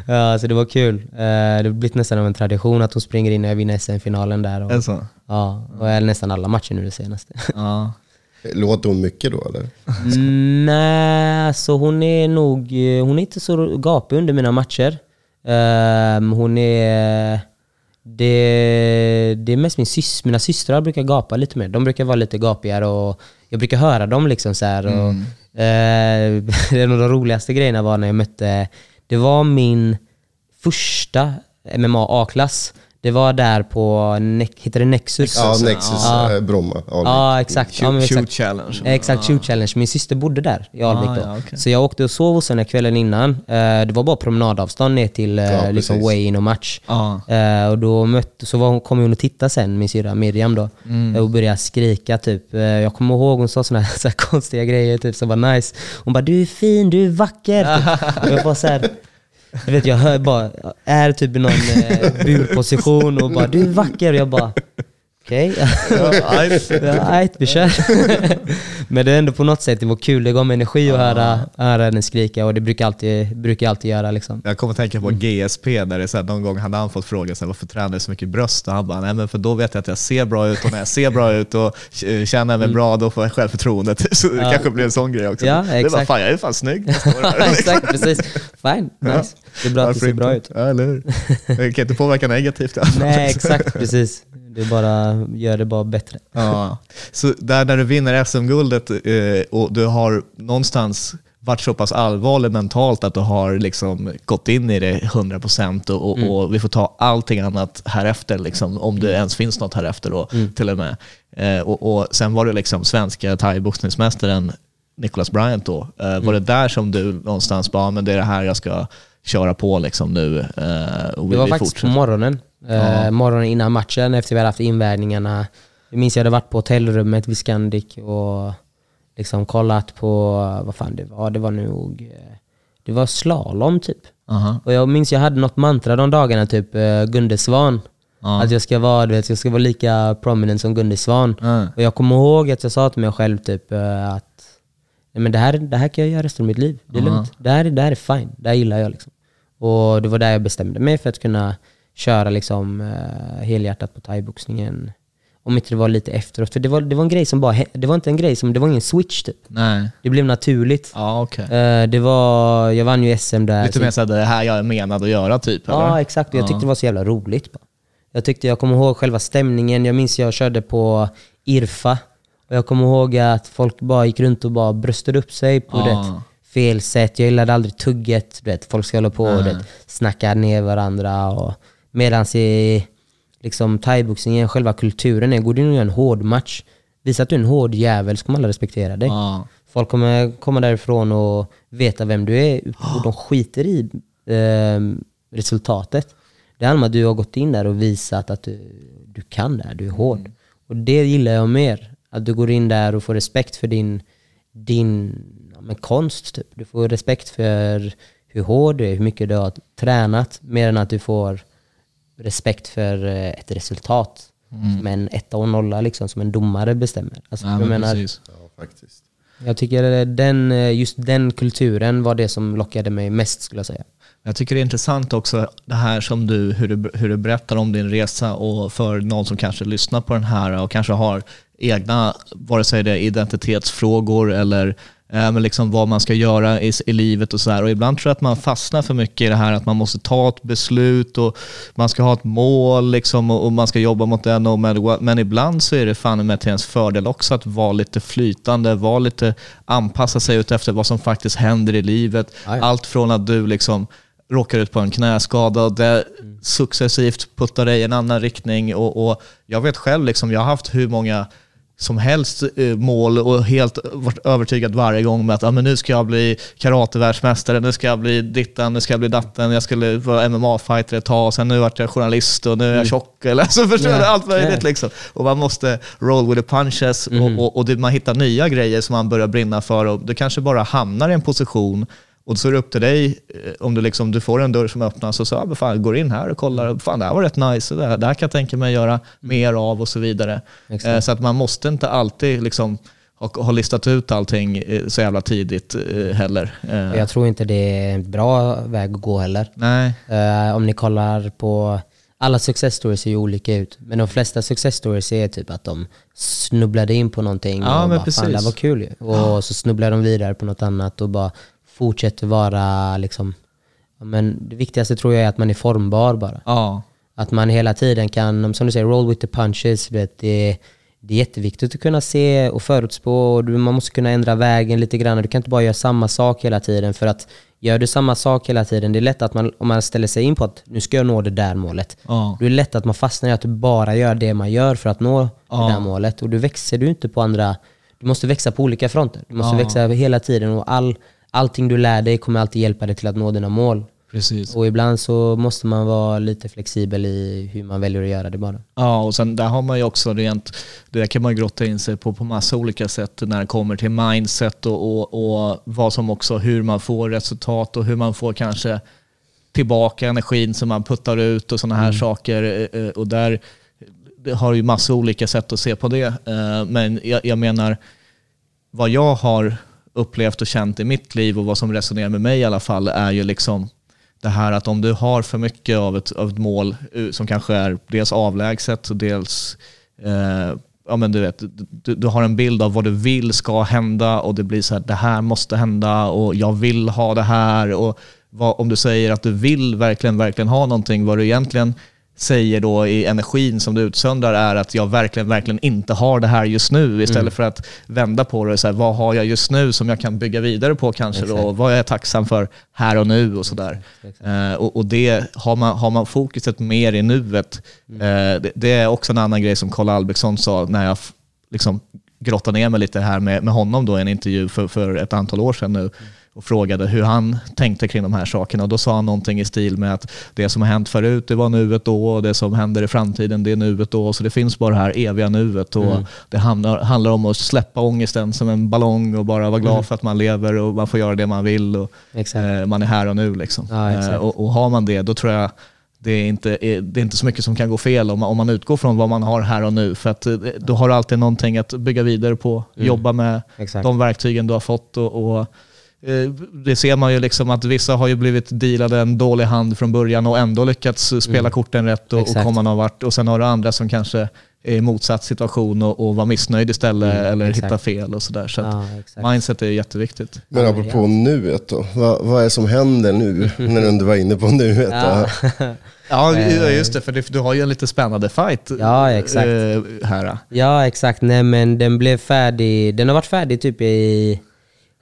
Ja, så det var kul. Eh, Det har blivit nästan av en tradition att hon springer in när jag vinner SM-finalen där. Och, Är så? ja, och är nästan alla matcher nu det senaste. Ja. Låter hon mycket då eller? Mm, Nej, så hon är nog, eh, hon är inte så gapig under mina matcher. Ehm, hon är, det, det är mest min sys, mina systrar brukar gapa lite mer. De brukar vara lite gapigare och jag brukar höra dem liksom så här. Och, eh, en av de roligaste grejerna var när jag mötte, det var min första MMA A-klass. Det var där på, Ne- heter det Nexus? Ja, Nexus, Ja. eh, Bromma. Alvik. Ja, exakt. Ja, Shoot, shoot exakt. challenge. Exakt, shoot challenge. Min syster bodde där i Alvik Ah, då. ja, okej. Så jag åkte och sov hos henne kvällen innan. Eh, det var bara promenadavstånd ner till eh, Ja, liksom weigh-in och match. Ja. Eh, och då mötte, så var hon, kom hon och tittade sen, min syrra Miriam då. Mm. Och började skrika typ. Jag kommer ihåg hon sa såna här, så här konstiga grejer typ som var nice. Hon bara “du är fin, du är vacker”. typ. och jag bara så här, du vet, jag hör bara, är typ i någon eh, burposition och bara “du är vacker” och jag bara okej. Ajt, vi kör. Men det är ändå på något sätt, det var kul. Det gav mig energi att höra, höra henne skrika och det brukar jag alltid, brukar alltid göra. Liksom. Jag kommer att tänka på GSP, där det så här, någon gång hade han fått frågan så här, varför tränar du så mycket bröst? Och han bara, nej men för då vet jag att jag ser bra ut och när jag ser bra ut och känner mig bra, då får jag självförtroendet. Så det Ja. kanske blir en sån grej också. Ja, det är bara, exakt. fan jag är fan snygg. Exakt, precis. Fine, nice. Det är bra att det Varför ser bra ut. Ja, eller hur? Det kan inte påverka negativt. Nej, exakt, precis. Det bara, gör det bara bättre. Ja. Så där när du vinner SM-guldet eh, och du har någonstans varit så pass allvarlig mentalt att du har liksom gått in i det 100% och, och, Mm. och vi får ta allting annat här efter, liksom, om det ens finns något här efter då, Mm. till och med. Eh, och, och sen var det liksom svenska thaiboxningsmästaren Nicholas Bryant då. Eh, Mm. Var det där som du någonstans bara, men det är det här jag ska köra på liksom nu eh, Det var faktiskt på fortsätter? morgonen. Eh, morgonen innan matchen efter vi hade haft invägningarna. Jag minns jag hade varit på hotellrummet vid Scandic och liksom kollat på, vad fan det var, det var nog, eh, det var slalom typ. Aha. Och jag minns jag hade något mantra de dagarna, typ uh, Gunde Svan. Ja. Att jag ska vara, du vet, jag ska vara lika prominent som Gunde Svan. Mm. Och jag kommer ihåg att jag sa till mig själv typ eh, att Nej, men det, här, det här kan jag göra resten av mitt liv. Det är Ja. lugnt. Det här, det här är fine. Det här gillar jag. Liksom. Och det var där jag bestämde mig för att kunna köra liksom, uh, helhjärtat på thaiboxningen. Om inte det var lite efteråt. För det var, det var en grej som bara, det var inte en grej som, det var ingen switch typ. Nej. Det blev naturligt. Ja, okej. Eh, det var, jag vann ju SM där. Lite mer såhär, det här jag är menad att göra typ? Ja, exakt. Jag tyckte det var så jävla roligt. Bara. Jag tyckte, jag kommer ihåg själva stämningen. Jag minns jag körde på Irfa. Och jag kommer ihåg att folk bara gick runt och bara bröstade upp sig på Ja. fel sätt. Jag gillade aldrig tugget. Du vet, folk ska hålla på och vet, snacka ner varandra. Och medans i liksom, thaiboxningen, själva kulturen är, går du in och gör en hård match, visa att du är en hård jävel så kommer alla respektera dig. Ja. Folk kommer komma därifrån och veta vem du är och de skiter i eh, resultatet. Det handlar om att du har gått in där och visat att du, du kan det här, du är hård. Och det gillar jag mer. Att du går in där och får respekt för din, din ja, men konst. Typ. Du får respekt för hur hård du är, hur mycket du har tränat. Mer än att du får respekt för eh, ett resultat. Som en etta och nolla liksom, som en domare bestämmer. Alltså, Ja, jag men menar, precis. Ja, faktiskt. jag tycker den, eh, just den kulturen var det som lockade mig mest skulle jag säga. Jag tycker det är intressant också det här som du, hur du, hur du berättar om din resa och för någon som kanske lyssnar på den här och kanske har egna, vare sig det är identitetsfrågor eller eh, men liksom vad man ska göra i, i livet och så här. Och ibland tror jag att man fastnar för mycket i det här att man måste ta ett beslut och man ska ha ett mål liksom, och, och man ska jobba mot det. what. Men ibland så är det fan med till ens fördel också att vara lite flytande, vara lite, anpassa sig ut efter vad som faktiskt händer i livet. Ja, ja. Allt från att du liksom råkar ut på en knäskada och det successivt puttar dig i en annan riktning. Och, och jag vet själv, liksom, jag har haft hur många som helst eh, mål och helt varit övertygad varje gång med att ah, men nu ska jag bli karatevärldsmästare, nu ska jag bli dittan, nu ska jag bli datten, jag skulle vara MMA-fighter ett tag, sen nu vart jag journalist och nu är jag tjock. Eller, så förstår Ja, du? Allt möjligt ja. liksom. Och man måste roll with the punches och, och, och det, man hittar nya grejer som man börjar brinna för och du kanske bara hamnar i en position och så är det upp till dig, eh, om du, liksom, du får en dörr som öppnas och så men fan, går in här och kollar, fan det här var rätt nice, det här, det här kan jag tänka mig göra mer av och så vidare. Exakt. Eh, så att man måste inte alltid liksom, ha, ha listat ut allting eh, så jävla tidigt heller. Jag tror inte det är en bra väg att gå heller. Nej, om ni kollar på, alla success stories ser ju olika ut, men de flesta success stories är typ att de snubblade in på någonting Ja, och bara, fan precis. det här var kul ju. Och så snubblar de vidare på något annat och bara fortsätter vara liksom, men det viktigaste tror jag är att man är formbar bara. ja. Att man hela tiden kan, som du säger, roll with the punches. Vet, det, det är jätteviktigt att kunna se och förutspå. Och du, man måste kunna ändra vägen lite grann. Du kan inte bara göra samma sak hela tiden. För att gör du samma sak hela tiden, det är lätt att man, om man ställer sig in på att nu ska jag nå det där målet. Ja. Då är det lätt att man fastnar i att du bara gör det man gör för att nå Ja. det där målet. Och du växer du inte på andra... Du måste växa på olika fronter. Du måste Ja. växa hela tiden och all, allting du lär dig kommer alltid hjälpa dig till att nå dina mål. Precis. Och ibland så måste man vara lite flexibel i hur man väljer att göra det bara. Ja, och sen där har man ju också rent, det där kan man grotta in sig på på massa olika sätt när det kommer till mindset och, och, och vad som också, hur man får resultat och hur man får kanske tillbaka energin som man puttar ut och sådana här saker. eh, eh, Och där det har ju massa olika sätt att se på det. Eh, Men jag, jag menar, vad jag har upplevt och känt i mitt liv och vad som resonerar med mig i alla fall är ju liksom det här att om du har för mycket av ett, av ett mål eh, som kanske är dels avlägset och dels eh, ja, men du, vet, du, du har en bild av vad du vill ska hända och det blir så här, det här måste hända och jag vill ha det här. Och vad, om du säger att du vill verkligen, verkligen ha någonting, vad du egentligen säger då i energin som du utsöndrar är att jag verkligen, verkligen inte har det här just nu. Istället för att vända på det och säga vad har jag just nu som jag kan bygga vidare på kanske då, Exakt. och vad är jag tacksam för här och nu? och sådär. Eh, och, och det, har man, har man fokuset mer i nuet, eh, det, det är också en annan grej som Karl Albrektsson sa när jag liksom grottade ner mig lite här med, med honom då i en intervju för, för ett antal år sedan nu och frågade hur han tänkte kring de här sakerna. Och då sa han någonting i stil med att det som har hänt förut, det var nuet då och det som händer i framtiden, det är nuet då. Så det finns bara det här eviga nuet och det handlar, handlar om att släppa ångesten som en ballong och bara vara glad för att man lever och man får göra det man vill och eh, man är här och nu. Liksom. Ja. Eh, och, och har man det, då tror jag det är, inte, det är inte så mycket som kan gå fel om man, om man utgår från vad man har här och nu. För att eh, då har du alltid någonting att bygga vidare på, jobba med Mm. Exakt. de verktygen du har fått. Och, och, eh, det ser man ju liksom att vissa har ju blivit dealade en dålig hand från början och ändå lyckats spela korten rätt och, och Mm. Komma någon vart. Och sen har du andra som kanske är i motsatt situation och, och var missnöjd istället eller Mm, exakt. hitta fel och sådär. Så Ja, mindset är jätteviktigt. Men Ja, apropå nuet då, vad, vad är det som händer nu när du ändå var inne på nuet? Ja. Ja, just det. För du har ju en lite spännande fight Ja, exakt. eh, här. Ja, exakt. Nej, men den blev färdig. Den har varit färdig typ i...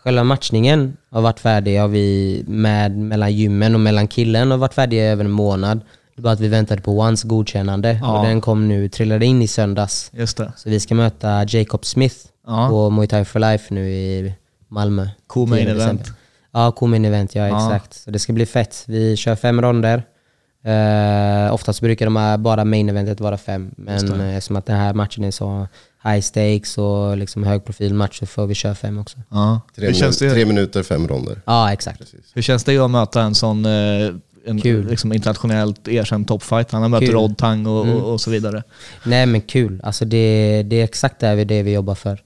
Själva matchningen har varit färdig har vi med mellan gymmen och mellan killen har varit färdig i över en månad. Det var att vi väntade på Ones godkännande Ja. och den kom nu, trillade in i söndags. Just det. Så vi ska möta Jacob Smith Ja. på Muay Thai for Life nu i Malmö. Co-main 10 december. event. Ja, co-main event, ja, Ja. exakt. Så det ska bli fett. Vi kör fem ronder. Uh, oftast brukar de här, bara main eventet vara fem. Men uh, eftersom att den här matchen är så high stakes och liksom hög profil match så får vi köra fem också. Ja. Tre, Hur, känns minu- det, tre minuter, fem ronder. Ja, exakt. hur känns det att möta en sån eh, en Kul. liksom internationellt erkänd toppfight? Han har mött. Rod Tang och, Mm. och, så vidare. Nej men kul. Alltså det, det är exakt det, vi- det vi jobbar för.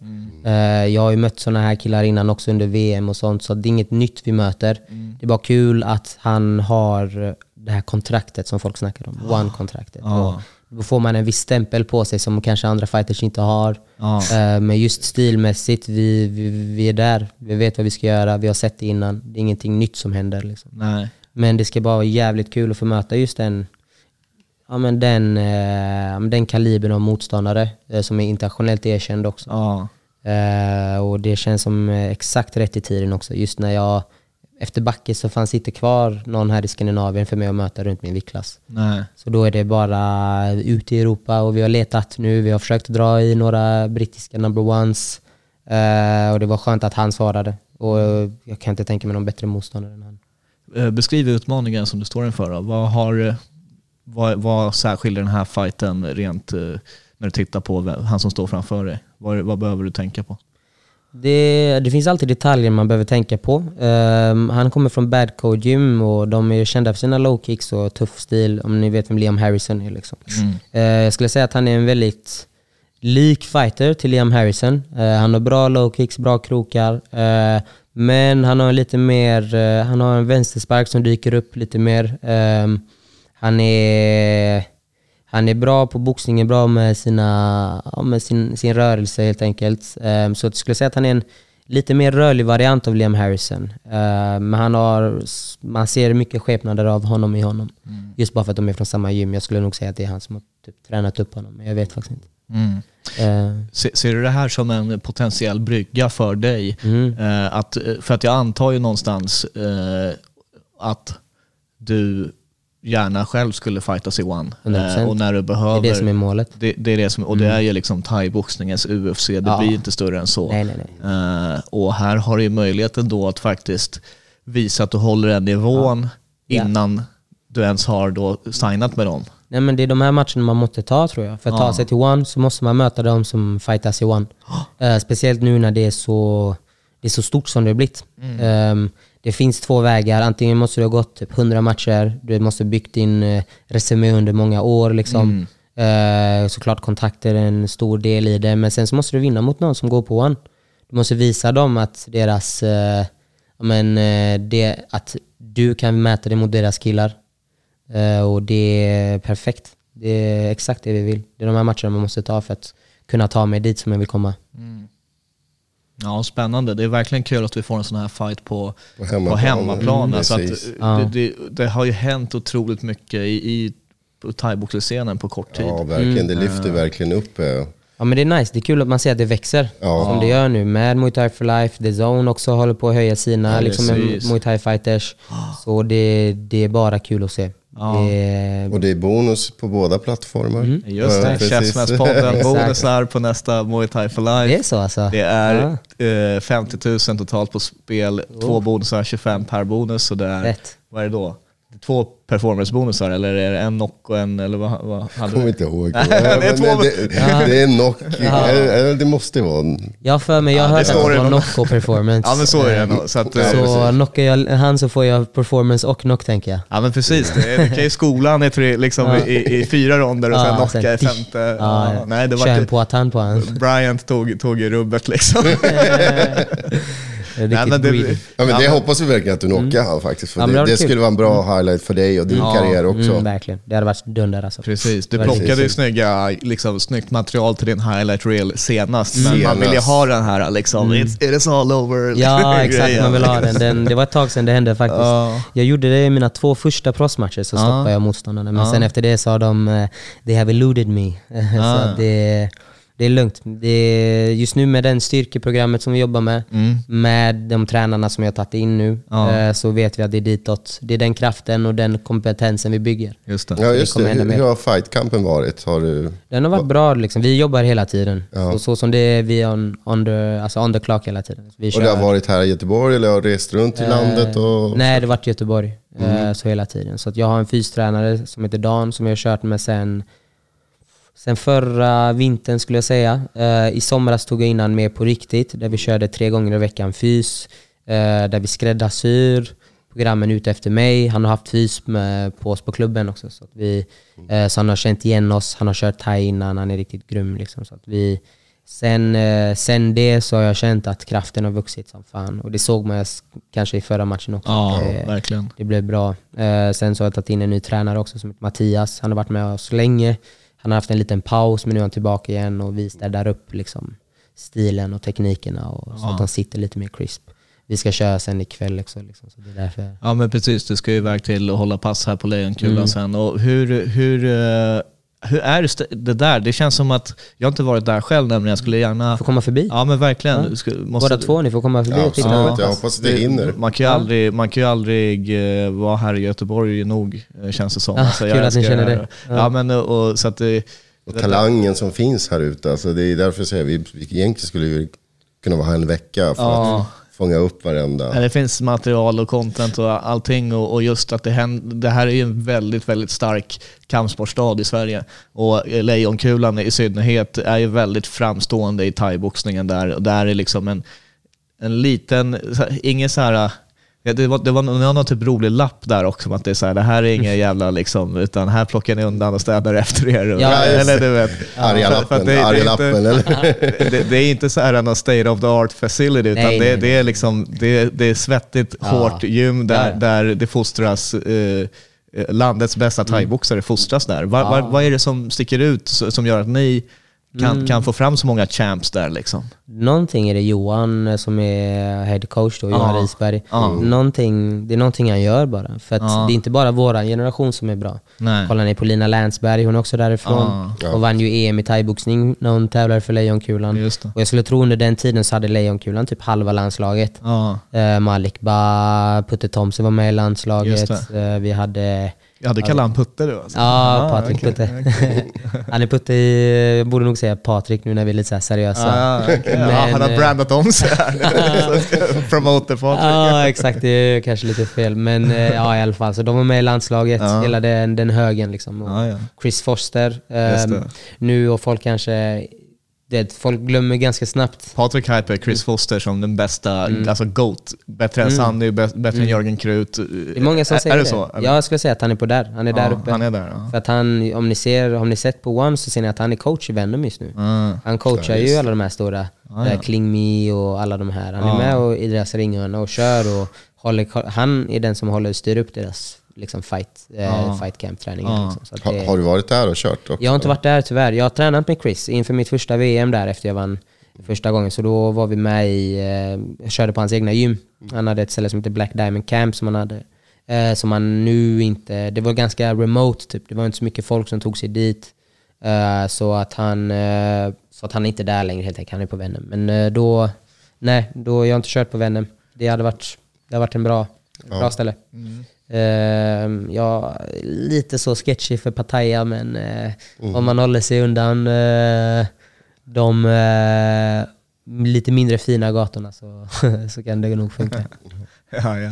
Eh, jag har ju mött såna här killar innan också under VM och sånt, så det är inget nytt vi möter. Det är bara kul att han har det här kontraktet som folk snackar om, one-kontraktet. Ja. Och Då får man en viss stämpel på sig som kanske andra fighters inte har. Ja. Eh, Men just stilmässigt, vi, vi, vi är där. Vi vet vad vi ska göra, vi har sett det innan. Det är ingenting nytt som händer. Liksom. Nej. Men det ska bara vara jävligt kul att få möta just den, ja, men den, eh, den kalibern av motståndare eh, som är internationellt erkänd också. Ja. Eh, och det känns som eh, exakt rätt i tiden också. Just när jag, efter Backe så fanns inte kvar någon här i Skandinavien för mig att möta runt min viktklass. Nej. Så då är det bara ut i Europa och vi har letat nu. Vi har försökt dra i några brittiska number ones. Eh, och det var skönt att han svarade. Och jag kan inte tänka mig någon bättre motståndare än han. Eh, Beskriv utmaningen som du står inför. Då. Vad, har, eh, vad, vad särskiljer den här fighten rent eh, när du tittar på han som står framför dig? Vad, vad behöver du tänka på? Det, det finns alltid detaljer man behöver tänka på. Ehm, han kommer från Bad Code Gym och de är kända för sina low kicks och tuff stil, om ni vet vem Liam Harrison är. Liksom. Eh, jag skulle säga att han är en väldigt lik fighter till Liam Harrison. Eh, han har bra low kicks, bra krokar. eh, men han har lite mer, eh, han har en vänsterspark som dyker upp lite mer. Ehm, han är han är bra på boxning, är bra med, sina, ja, med sin, sin rörelse helt enkelt. Ehm, så jag skulle säga att han är en lite mer rörlig variant av Liam Harrison. Ehm, men han har, man ser mycket skepnader av honom i honom. Just bara för att de är från samma gym. Jag skulle nog säga att det är han som har typ, tränat upp honom, men jag vet faktiskt inte. Ehm, Se- Ser du det här som en potentiell brygga för dig? Eh, att, eh, för att jag antar ju någonstans eh, att du gärna själv skulle fightas i one. 100%. och när du det behöver... är det som är målet. det, det är det som, och det är ju liksom thai-boxningens UFC, det Ja. blir inte större än så. Nej, nej, nej. Eh, och här har du ju möjligheten då att faktiskt visa att du håller den nivån Ja. innan du ens har då signat med dem. Nej men det är de här matcherna man måste ta tror jag. För att Ja. ta sig till One så måste man möta de som fightas i One. Eh, speciellt nu när det är, så, det är så stort som det har blivit. Ehm, det finns två vägar. Antingen måste du ha gått typ 100 matcher, du måste ha byggt din uh, resumé under många år. Liksom. Eh, såklart kontakter är en stor del i det, men sen så måste du vinna mot någon som går på One. Du måste visa dem att deras, eh, men, eh, det, att du kan mäta dig mot deras killar. Eh, och det är perfekt. Det är exakt det vi vill. Det är de här matcherna man måste ta för att kunna ta mig dit som jag vill komma. Ja, spännande. Det är verkligen kul att vi får en sån här fight på, På på hemmaplan. hemmaplan. Mm, Ja. det, det, det har ju hänt otroligt mycket i, i på thaiboxningsscenen på kort tid. Ja, verkligen. Det Mm. lyfter verkligen upp. eh, Ja men det är nice, det är kul att man ser att det växer. Ja. Som det gör nu med Muay Thai for Life, The Zone också håller på att höja sina Ja, liksom. Muay Thai fighters. Så det, det är bara kul att se. Ja. Det är, Och det är bonus på båda plattformar. Mm. Just Ja, det. Käftsmällspodden, bonusar på nästa Muay Thai for Life. det är så alltså? Det är eh, 50 000 totalt på spel, två bonusar, 25 per bonus. Så det är, Rätt. vad är det då? Två performance-bonusar eller är det en knock och en, eller vad, vad hade Jag kommer du? inte ihåg. det är två- det, det är knock. Eller Det måste vara en... Jag för mig, jag har Ja, hört att det var någon- knock och performance. Ja men så är det nog. Så, att, Ja, eh. Så knockar jag han så får jag performance och knock tänker jag. Ja men precis, det, det kan ju skolan i, tre, liksom, Ja. i, i fyra ronder och sen Ja, knocka i femte. Ja, Ja, ja. nej, det Kör en var poatan på han. Bryant tog, tog i rubbet liksom. Riktigt men det-. Ja, men det Ja, hoppas vi verkligen att du knockar han faktiskt. För Ja, det det, det kul. skulle vara en bra highlight för dig och din Ja. karriär också. Mm, verkligen. Det hade varit dunder alltså. Precis, du plockade ju snygga, liksom, snyggt material till din highlight reel senast, men man vill ju Senast. ha den här liksom, it's, it is all over. Mm. Ja, exakt. Man vill ha den. den. Det var ett tag sedan det hände faktiskt. Ja. Jag gjorde det i mina två första proffsmatcher, så stoppade jag motståndarna. Men Ja. sen efter det sa de eh, “They have eluded me”. så det, det är lugnt. Det är, just nu med den styrkeprogrammet som vi jobbar med, med de tränarna som jag har tagit in nu, Mm. Ja. eh, så vet vi att det är ditåt. Det är den kraften och den kompetensen vi bygger. Just det. Ja, just det. Hur, hur har fightkampen varit? Har du... Den har varit bra, liksom. vi jobbar hela tiden. Ja. Så, så som det är, vi är on, on, the, alltså on the clock hela tiden. Vi Och det har varit här i Göteborg eller har rest runt i landet? Och... Eh, Nej, det har varit i Göteborg. Mm. eh, Så hela tiden. Så att jag har en fystränare som heter Dan som jag har kört med sen, sen förra vintern skulle jag säga. Eh, I somras tog jag in han med på riktigt, där vi körde tre gånger i veckan fys. eh, Där vi skräddarsyr programmen ute efter mig. Han har haft fys med, på oss på klubben också. Så, vi, eh, så han har känt igen oss, han har kört thai innan, han är riktigt grym. Liksom, så att vi, Sen, sen det så har jag känt att kraften har vuxit som fan. Och det såg man kanske i förra matchen också. Ja, det, verkligen. det blev bra. Sen så har jag tagit in en ny tränare också som heter Mattias. Han har varit med oss länge. Han har haft en liten paus men nu är han tillbaka igen och vi städar upp liksom stilen och teknikerna och så att han sitter lite mer crisp. Vi ska köra sen ikväll också liksom, så det är därför. Ja men precis, du ska ju iväg till att hålla pass här på Lejonkulan Mm. sen. Och hur, hur, eh, hur är det där? Det känns som att, jag har inte varit där själv nämligen, jag skulle gärna... Får komma förbi. Ja men verkligen. Ja. Ska- måste- Båda två, ni får komma förbi Ja, och titta. absolut. Jag hoppas att det hinner. Man kan ju aldrig, man kan ju aldrig eh, vara här i Göteborg nog, eh, känns det som. Ah, Alltså, jag kul att ni känner det. Ja, Ja. men och, så att det, Och talangen som finns här ute, alltså det är därför jag säger vi, vi egentligen skulle vi kunna vara här en vecka för Ja. att fånga upp varenda... Ja, Det finns material och content och allting och, och just att det, händer, det här är ju en väldigt, väldigt stark kampsportstad i Sverige. Och Lejonkulan i synnerhet är ju väldigt framstående i thaiboxningen där. Och där är liksom en, en liten, ingen så här... Ja, det, var, det var någon, typ rolig lapp där också, om att det är så här, det här är inga jävla liksom, utan här plockar ni undan och städar efter er. Och, Ja, eller du vet. Arga lappen, det- arga inte- lappen eller? det, det är inte så här någon state of the art facility, utan Nej, det, nej, det är liksom det, det är svettigt, Ja. hårt gym där, Ja, ja. där det fostras eh, eh, landets bästa thaiboxare fostras där. Va, va, Mm. Ja. vad är det som sticker ut som gör att ni kan, Mm. kan få fram så många champs där liksom? Någonting är det Johan eh, som är head coach då, Johan Ja. Risberg. Någonting, det är någonting han gör bara. För att Ja. det är inte bara våran generation som är bra. Nej. Kollar ni på Lina Länsberg, hon är också därifrån. Ja. Och vann ju EM i thaiboxning när hon tävlade för Lejonkulan. Just det. Och jag skulle tro under den tiden så hade Lejonkulan typ halva landslaget. Ja. Eh, Malik Ba, Putte Thomsen var med i landslaget. Just Eh, vi hade Ja, du kallar han Putte du alltså? Ja, Ah, Patrik okej, Putte. okej. Han är Putte i, jag borde nog säga Patrik nu när vi är lite så seriösa. Ah, ja, Men, han har eh, brandat om sig här. Promoter Patrik. Ja, exakt. Det är kanske lite fel. Men eh, ja, i alla fall. Så de var med i landslaget, Ja. hela den, den högen. Liksom. Och Ja, ja. Chris Foster. Det. nu och folk kanske... Det, folk glömmer ganska snabbt. Patrik hyper Chris Foster som den bästa, alltså GOAT. Bättre än Mm. Sanny, bä- bättre än Jörgen Krut. Det är många som är, säger är det. så? eller? Jag skulle säga att han är på där. Han är där Ja, uppe. Han är där, ja. För att han, om ni ser, om ni sett på One så ser ni att han är coach i Venom just nu. Mm. Han coachar ju alla de här stora, Ja, eh, ja. Kling Me och alla de här. Han är med och i deras ringhörna och kör och håller, han är den som håller styr upp deras liksom fight, eh, Ja. fight camp träningar. Ja. Liksom. Så det, har du varit där och kört också? jag har inte varit där tyvärr. Jag har tränat med Chris inför mitt första VM där efter jag vann första gången. Så då var vi med i, eh, jag körde på hans egna gym. Han hade ett ställe som heter Black Diamond Camp som han hade. Eh, som han nu inte, det var ganska remote typ. Det var inte så mycket folk som tog sig dit. Eh, så, att han, eh, så att han är inte där längre helt enkelt. Han är på Venom. Men då, nej, då, jag har inte kört på Venom. Det hade varit, det hade varit en bra, bra ställe. Eh, ja, lite så sketchy för Pattaya men eh, om man håller sig undan eh, de eh, lite mindre fina gatorna så, så kan det nog funka. Ja, ja.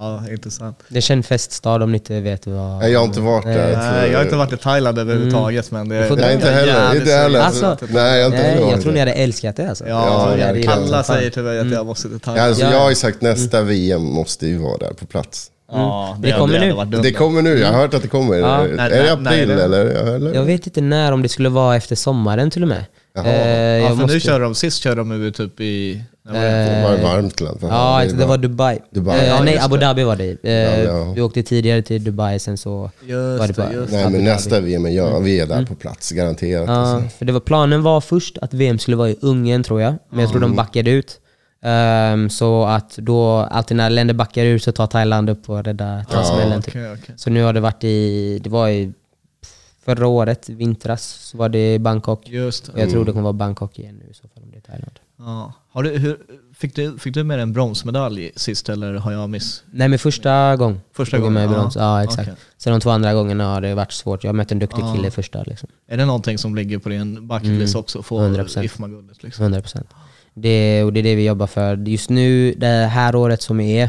ja, intressant. Det är känd feststad om ni inte vet vad... Nej, jag har inte varit där. Nej, jag har inte varit i Thailand överhuvudtaget, men det, Nej, inte heller. Inte heller. Alltså, Nej, jag inte heller jag tror ni hade älskat det alltså. Ja, Ja, alla säger till mig att jag måste till Ja, Thailand. alltså, Ja. jag har ju sagt nästa VM måste ju vara där på plats. Ja, Det kommer hade nu. Det kommer nu, jag har hört att det kommer. Ja. Är Nej, det april nej, det- eller? Ja, eller? Jag vet inte när, om det skulle vara efter sommaren till och med. Eh, Ja, för nu måste- kör de, sist körde de ju typ i... var det? Det var varmt land. Ja, det var Dubai. Dubai. Eh, Ja, nej, Abu det. Dhabi var det. Eh, ja. Vi åkte tidigare till Dubai, sen så var det Just bara... det, just Nej, men nästa VM, är jag, vi är där på plats, garanterat. Ja, Alltså. för det var, planen var först att VM skulle vara i Ungern tror jag, men jag tror de backade ut. Ehm, så att då, alltid när länder backar ut så tar Thailand upp och räddar tar smällen. Typ. Okej. Så nu har det varit i, det var i förra året, vintras, så var det i Bangkok. Just jag tror det kommer vara Bangkok igen nu i så fall om det är Thailand. Ja. Har du, hur, fick, du, fick du med dig en bronsmedalj sist eller har jag miss? Nej men första gång. Första gången, med ja. brons. Ja exakt. Okej. Sen de två andra gångerna har det varit svårt. Jag mötte en duktig Ja. kille första liksom. Är det någonting som ligger på din bucketlist Mm, också? Få 100%. IFMA-guldet liksom? 100 procent. Det, och det är det vi jobbar för. Just nu, det här året som är,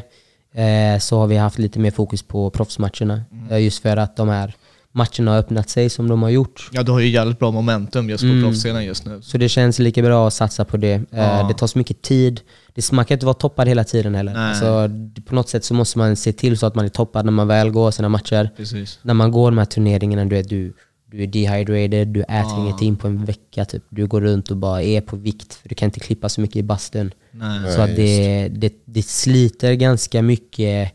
eh, så har vi haft lite mer fokus på proffsmatcherna. Mm. Just för att de här matcherna har öppnat sig som de har gjort. Ja, du har ju jävligt bra momentum just på Mm. proffsscenen just nu. Så det känns lika bra att satsa på det. Eh, Ja. Det tar så mycket tid. Det, man kan inte vara toppad hela tiden heller. Nej. Alltså, på något sätt så måste man se till så att man är toppad när man väl går sina matcher. Precis. När man går de här turneringarna, du, vet, du, du är dehydrated, du äter Ja. ingenting på en vecka. Typ. Du går runt och bara är på vikt, för du kan inte klippa så mycket i bastun. Nej. Så att det, det, det sliter ganska mycket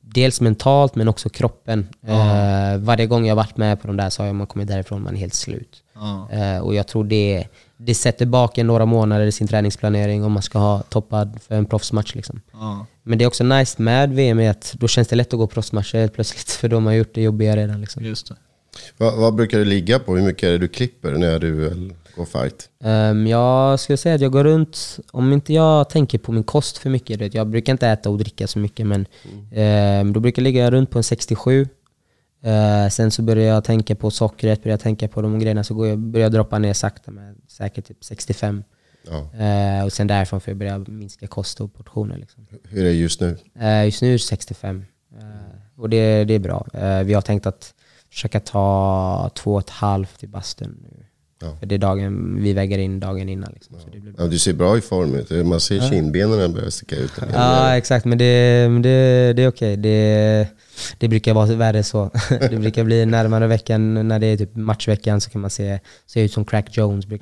dels mentalt men också kroppen. Eh, varje gång jag varit med på de där så har man kommit därifrån man är helt slut. Eh, och jag tror det, det sätter bak en några månader i sin träningsplanering om man ska ha toppad för en proffsmatch. Liksom. Men det är också nice med VM är att då känns det lätt att gå proffsmatcher helt plötsligt för de har gjort det jobbiga redan. Liksom. Just det. Vad, vad brukar du ligga på? Hur mycket är det du klipper när du går fight? Um, jag skulle säga att jag går runt, om inte jag tänker på min kost för mycket, vet, jag brukar inte äta och dricka så mycket men ehm, då brukar jag ligga runt på en 67. Eh, sen så börjar jag tänka på sockret, börjar jag tänka på de grejerna så går jag, börjar jag droppa ner sakta med säkert typ 65. Ja. Eh, och sen därifrån får jag börja minska kost och portioner. Liksom. Hur är det just nu? Eh, just nu är det 65. Eh, och det, det är bra. Vi har tänkt att försöka ta två och ett halvt till bastun nu. Ja. För det är dagen, vi väger in dagen innan. Liksom, så det blir bra. Ja, du ser bra i form ut. Man ser kindbenen börjar sticka ut. Ja, exakt. Men det, det, det är okej. Det, det brukar vara värre så. Det brukar bli närmare veckan, när det är typ matchveckan så kan man se, se ut som Crack Jones.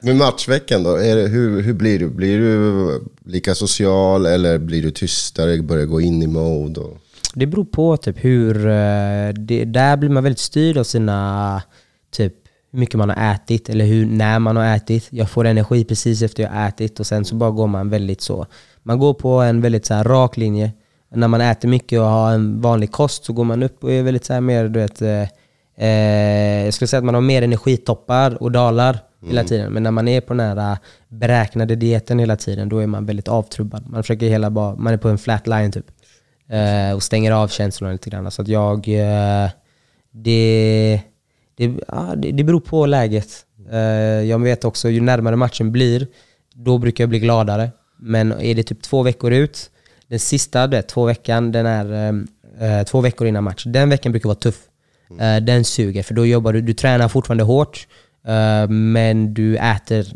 Men matchveckan då? Det, hur, hur blir du? Blir du lika social eller blir du tystare, börjar gå in i mode? Och... Det beror på typ hur... eh, Det, där blir man väldigt styrd av sina... Typ hur mycket man har ätit eller hur, när man har ätit. Jag får energi precis efter jag har ätit och sen så bara går man väldigt så... Man går på en väldigt så här rak linje. När man äter mycket och har en vanlig kost så går man upp och är väldigt så här mer, du vet... eh, Eh, jag skulle säga att man har mer energitoppar och dalar hela tiden. Men när man är på den här eh, beräknade dieten hela tiden, då är man väldigt avtrubbad. Man försöker hela bara, man är på en flat line typ. Eh, och stänger av känslorna lite grann. Så att jag... Eh, det, det, ja, det, det beror på läget. Eh, jag vet också, ju närmare matchen blir, då brukar jag bli gladare. Men är det typ två veckor ut, den sista, det, två veckan, den är eh, två veckor innan match. Den veckan brukar vara tuff. Eh, den suger, för då jobbar du, du tränar fortfarande hårt, eh, men du äter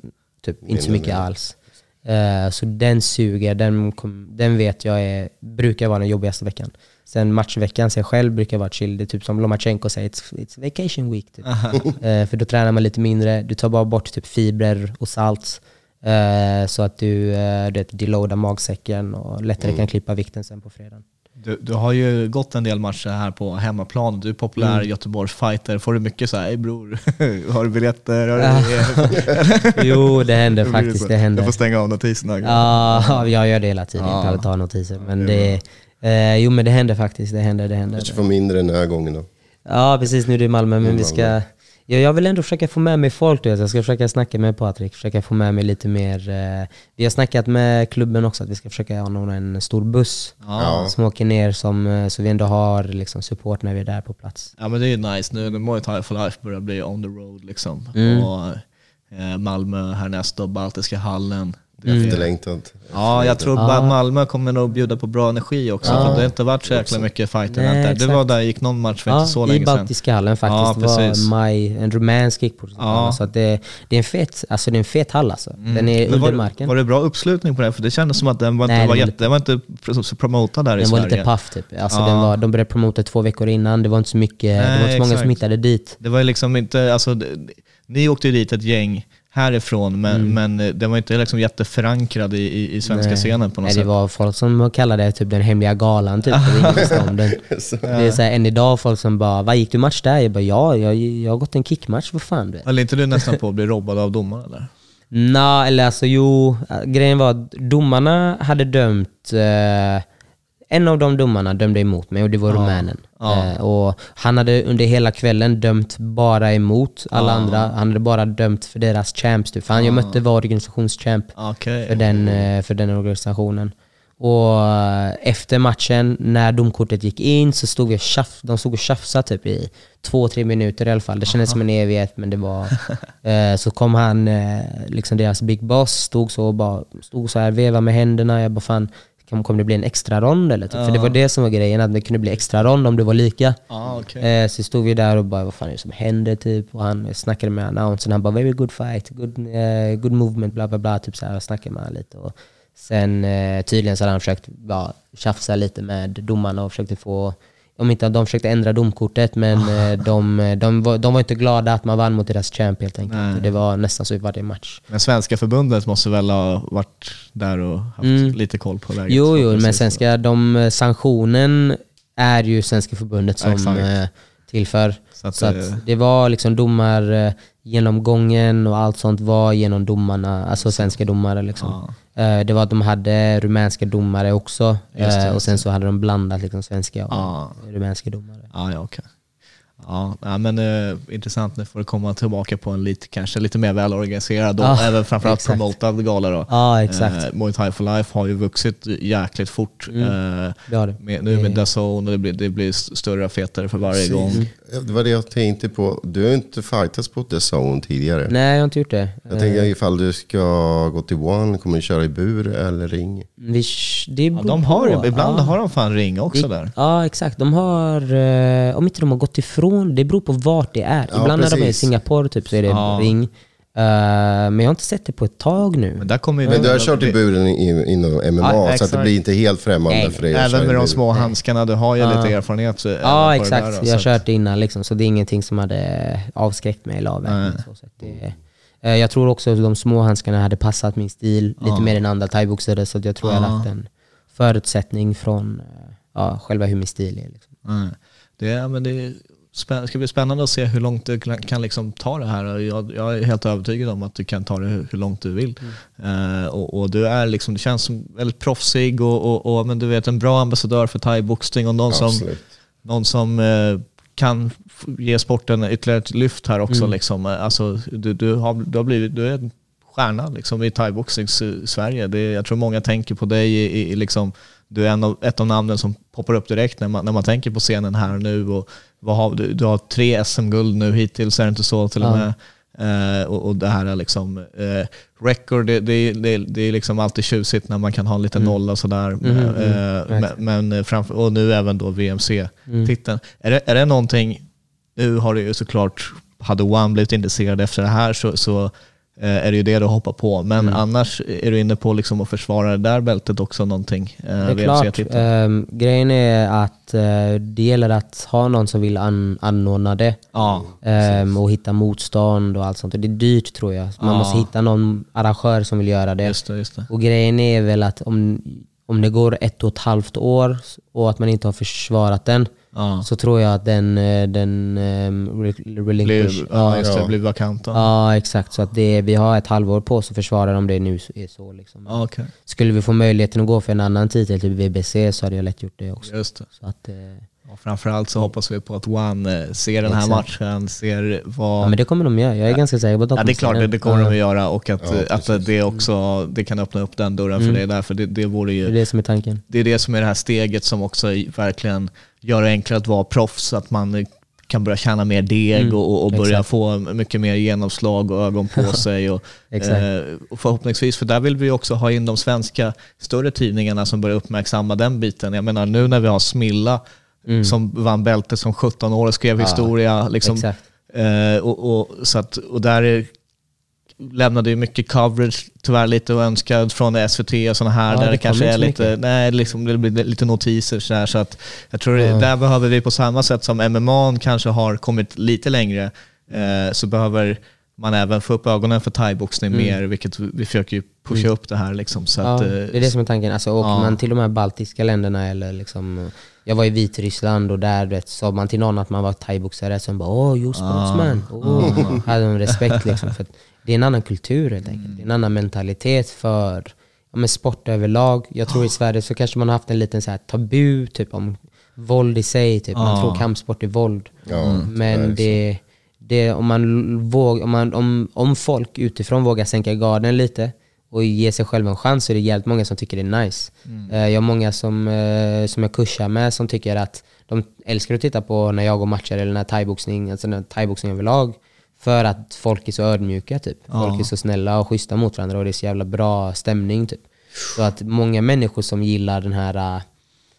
typ inte så mycket alls. Eh, så den suger, den, kom, den vet jag är, brukar vara den jobbigaste veckan. Sen matchveckan sig själv brukar vara chill. Det är typ som Lomachenko säger, it's, it's vacation week. Typ. Eh, för då tränar man lite mindre, du tar bara bort typ fibrer och salt. eh, så att du, du vet, deloadar magsäcken och lättare kan klippa vikten sen på fredagen. Du, du har ju gått en del matcher här på hemmaplan. Du är populär Mm. Göteborgs fighter. Får du mycket så här, "Ey bror, har du biljetter? Har du jo, det händer blir faktiskt. Det Jag händer. får stänga av notiserna. Ja, jag gör det hela tiden. Jag Ja. behöver ta notiser. Men det, eh, jo men det händer faktiskt. Det händer, det händer. Kanske får mindre den här gången då. Ja precis, nu är det i Malmö men vi ska... Ja, jag vill ändå försöka få med mig folk. Jag ska försöka snacka med Patrik, försöka få med mig lite mer... Eh, vi har snackat med klubben också att vi ska försöka anordna en stor buss Ja. som åker ner som, eh, så vi ändå har liksom, support när vi är där på plats. Ja men det är ju nice nu när Muay Thai for Life börjar bli on the road liksom. Mm. Och, eh, Malmö härnäst och Baltiska hallen. Mm. Efterlängtat. Ja, jag tror Ja. bara Malmö kommer nog bjuda på bra energi också. Ja. För det har inte varit så jäkla mycket fighter Nej, där. Du var där, gick någon match för Ja, inte så i länge sedan. Baltiska hallen faktiskt. Ja, det var precis. maj, en rumänsk kickboxing. Ja. Så att det, det, är en fet, alltså det är en fet hall alltså. Den är under var, marken. var det bra uppslutning på det? För det kändes som att den var, Nej, inte, var, den jätte, den var inte så promotad där i Den var Sverige. lite paff typ. Alltså Ja. den var, de började promota två veckor innan, det var inte så mycket, det var Nej, inte så många som hittade dit. Det var liksom inte, alltså, det- ni åkte ju dit ett gäng härifrån, men, men eh, den var inte liksom jätteförankrad i, i, i svenska Mm. Nej. scenen på något Nej, sätt. det var folk som kallade det typ den hemliga galan typ. den. Det är så här, än idag folk som bara, vad gick du match där? Jag bara, ja, jag, jag har gått en kickmatch, vad fan du vet. Eller inte du nästan på att bli robbad av domaren eller? Nå, eller alltså jo, äh, grejen var att domarna hade dömt, eh, en av de domarna dömde emot mig och det var rumänen. Ja. Eh, och han hade under hela kvällen dömt bara emot alla andra. Han hade bara dömt för deras champs. Typ. För han jag mötte var organisationschamp Okej. för, den, eh, för den organisationen. Och eh, efter matchen, när domkortet gick in, så stod vi och tjaf, de stod och tjafsade typ i två, tre minuter i alla fall. Det kändes som en evighet, men det var... eh, så kom han, eh, liksom deras big boss, stod så och bara stod så här, vevade med händerna. Jag bara fan, kommer det bli en extra rond eller? Typ? För det var det som var grejen, att det kunde bli extra rond om det var lika. Ja, okej. Eh, så stod vi där och bara, vad fan är det som händer typ? Och han snackade med announcern, han bara, very good fight, good, eh, good movement, bla bla bla. Typ så här, och snackade med honom lite. Och sen eh, tydligen så hade han försökt bara tjafsa lite med domarna och försökte få om inte de försökte ändra domkortet, men eh, de, de, var, de var inte glada att man vann mot deras champ helt enkelt. Nej. Det var nästan så i varje match. Men svenska förbundet måste väl ha varit där och haft Mm. lite koll på läget? Jo, jo, men svenska, de, sanktionen är ju Svenska förbundet som Exakt. Tillför. Så Så att, att, eh, det var liksom domar, eh, genomgången och allt sånt var genom domarna, alltså svenska domare. Liksom. Eh, Det var att de hade rumänska domare också det, och sen så hade de blandat liksom svenska och Ja. rumänska domare. Ja, ja okej. Ja, ja, men eh, intressant. Nu får du komma tillbaka på en lite, kanske lite mer välorganiserad och Ja, även framförallt exakt. promotad gala då. Ja, exakt. Eh, Muay Thai for Life har ju vuxit jäkligt fort. Mm. Eh, Det har det. med, nu med DAZN och det blir, det blir större och fetare för varje Precis. gång. Det var det jag tänkte på. Du har inte fightats på The Zone tidigare. Nej, jag har inte gjort det. Jag tänker ifall du ska gå till One, kommer du köra i bur eller ring? Vi, det Ja, de har, ibland ja. har de fan ring också Det- där. Ja, exakt. De har, eh, om inte de har gått ifrån, det beror på vart det är. Ja, Ibland när de är i precis. Singapore typ, så är det Ja. ring. Eh, men jag har inte sett det på ett tag nu. Men där kommer ju Men du har kört i buren i- inom MMA, Ja, så att det blir inte helt främmande Nej. för dig Även med de bur. små handskarna, du har ju Ja. lite erfarenhet. så- Ja, exakt. där jag har kört det innan liksom, så det är ingenting som hade avskräckt mig eller mig. Så, så att det, eh, jag tror också att de små handskarna hade passat min stil lite mer än andra thaiboxare, så att jag tror jag lagt en förutsättning från eh, ja, själva hur min stil är. Liksom. Det, är, men det är spä- ska bli spännande att se hur långt du kan, liksom ta det här. Jag, jag är helt övertygad om att du kan ta det hur, hur långt du vill. Mm. Eh, och, och du är liksom, du känns som väldigt proffsig och, och, och men du vet en bra ambassadör för thaiboxning och någon som, Absolut. någon som eh, kan ge sporten ytterligare ett lyft här också. Mm. Liksom. Eh, Alltså, du, du, har, du, har blivit, du är en stjärna liksom, i thaiboxnings Sverige. Det, jag tror många tänker på dig i, i, i liksom, du är en av, ett av namnen som poppar upp direkt när man, när man tänker på scenen här och nu. Och vad har, du, du har tre SM-guld nu hittills, är det inte så till och med? Eh, och, och det här är liksom, eh, record, det, det, det, det är liksom alltid tjusigt när man kan ha en liten nolla sådär. Mhm, mm, Eh, men, men framför, och nu även då VMC-titeln. Är, det, är det någonting, nu har det ju såklart, hade One blivit intresserad efter det här så, så är det ju det du hoppar på. Men annars är du inne på liksom att försvara det där bältet också någonting? Eh, Det är klart. Ehm, grejen är att eh, det gäller att ha någon som vill an, anordna det. Ja, ehm, och hitta motstånd och allt sånt. Och det är dyrt tror jag. Man Ja. måste hitta någon arrangör som vill göra det. just det. Just det. Och grejen är väl att om, om det går ett och ett halvt år och att man inte har försvarat den Ja. så tror jag att den, eh, den um, relinquish. Blir, ja, det. Ja. Blir vakant. Ja, exakt. Så att det, vi har ett halvår på oss att försvara om det nu är så. Liksom. Ja, okej. Skulle vi få möjligheten att gå för en annan titel, typ VBC, så hade jag lätt gjort det också. Just det. Så att, eh, Och framförallt så hoppas vi på att One eh, ser den här Exakt. matchen, ser vad... ja, men det kommer de göra. Jag är ganska säker på att de Ja det är klart, det, det kommer ja, de att göra och att, Ja, att det också det kan öppna upp den dörren för dig där. För det, det vore Det är det som är tanken. det är det som är det här steget som också verkligen gör det enklare att vara proffs, att man kan börja tjäna mer deg Mm, och, och börja exakt. få mycket mer genomslag och ögon på sig. Och, eh, och förhoppningsvis, för där vill vi också ha in de svenska större tidningarna som börjar uppmärksamma den biten. Jag menar nu när vi har Smilla som vann bälte som 17 år och skrev Mm. Ja, historia. Liksom, Exakt. Eh, och, och, så att, och där är, lämnade ju mycket coverage, tyvärr lite önskad från SVT och sådana här, Ja, där det kanske är så lite, mycket. nej, liksom, det blir lite notiser så, här, så att jag tror det, där behöver vi på samma sätt som MMA kanske har kommit lite längre, eh, så behöver man även få upp ögonen för thaiboxning mer, vilket vi, försöker ju pusha upp det här liksom. Så Mm. Ja, att, eh, det är det som är tanken. Alltså, åker ja. man till de här baltiska länderna eller liksom, jag var i Vitryssland och där vet, sa man till någon att man var thaiboxare som bara åh, you sportsman. Åh, hade de respekt liksom. För att det är en annan kultur helt enkelt. Det är en annan mentalitet för ja, men sport överlag. Jag tror i Sverige så kanske man har haft en liten så här tabu typ om våld i sig. Typ. Man Ja. tror kampsport är våld. Ja, Men det, det, om, man våg, om, man, om, om folk utifrån vågar sänka garden lite och ge sig själv en chans så är det jävligt många som tycker det är nice. Mm. Eh, Jag har många som, eh, som jag kursar med som tycker att de älskar att titta på när jag går matcher eller när thaiboxning, alltså när thaiboxning överlag. För att folk är så ödmjuka typ. Folk är så snälla och schyssta mot varandra och det är så jävla bra stämning typ. Så att många människor som gillar den här äh,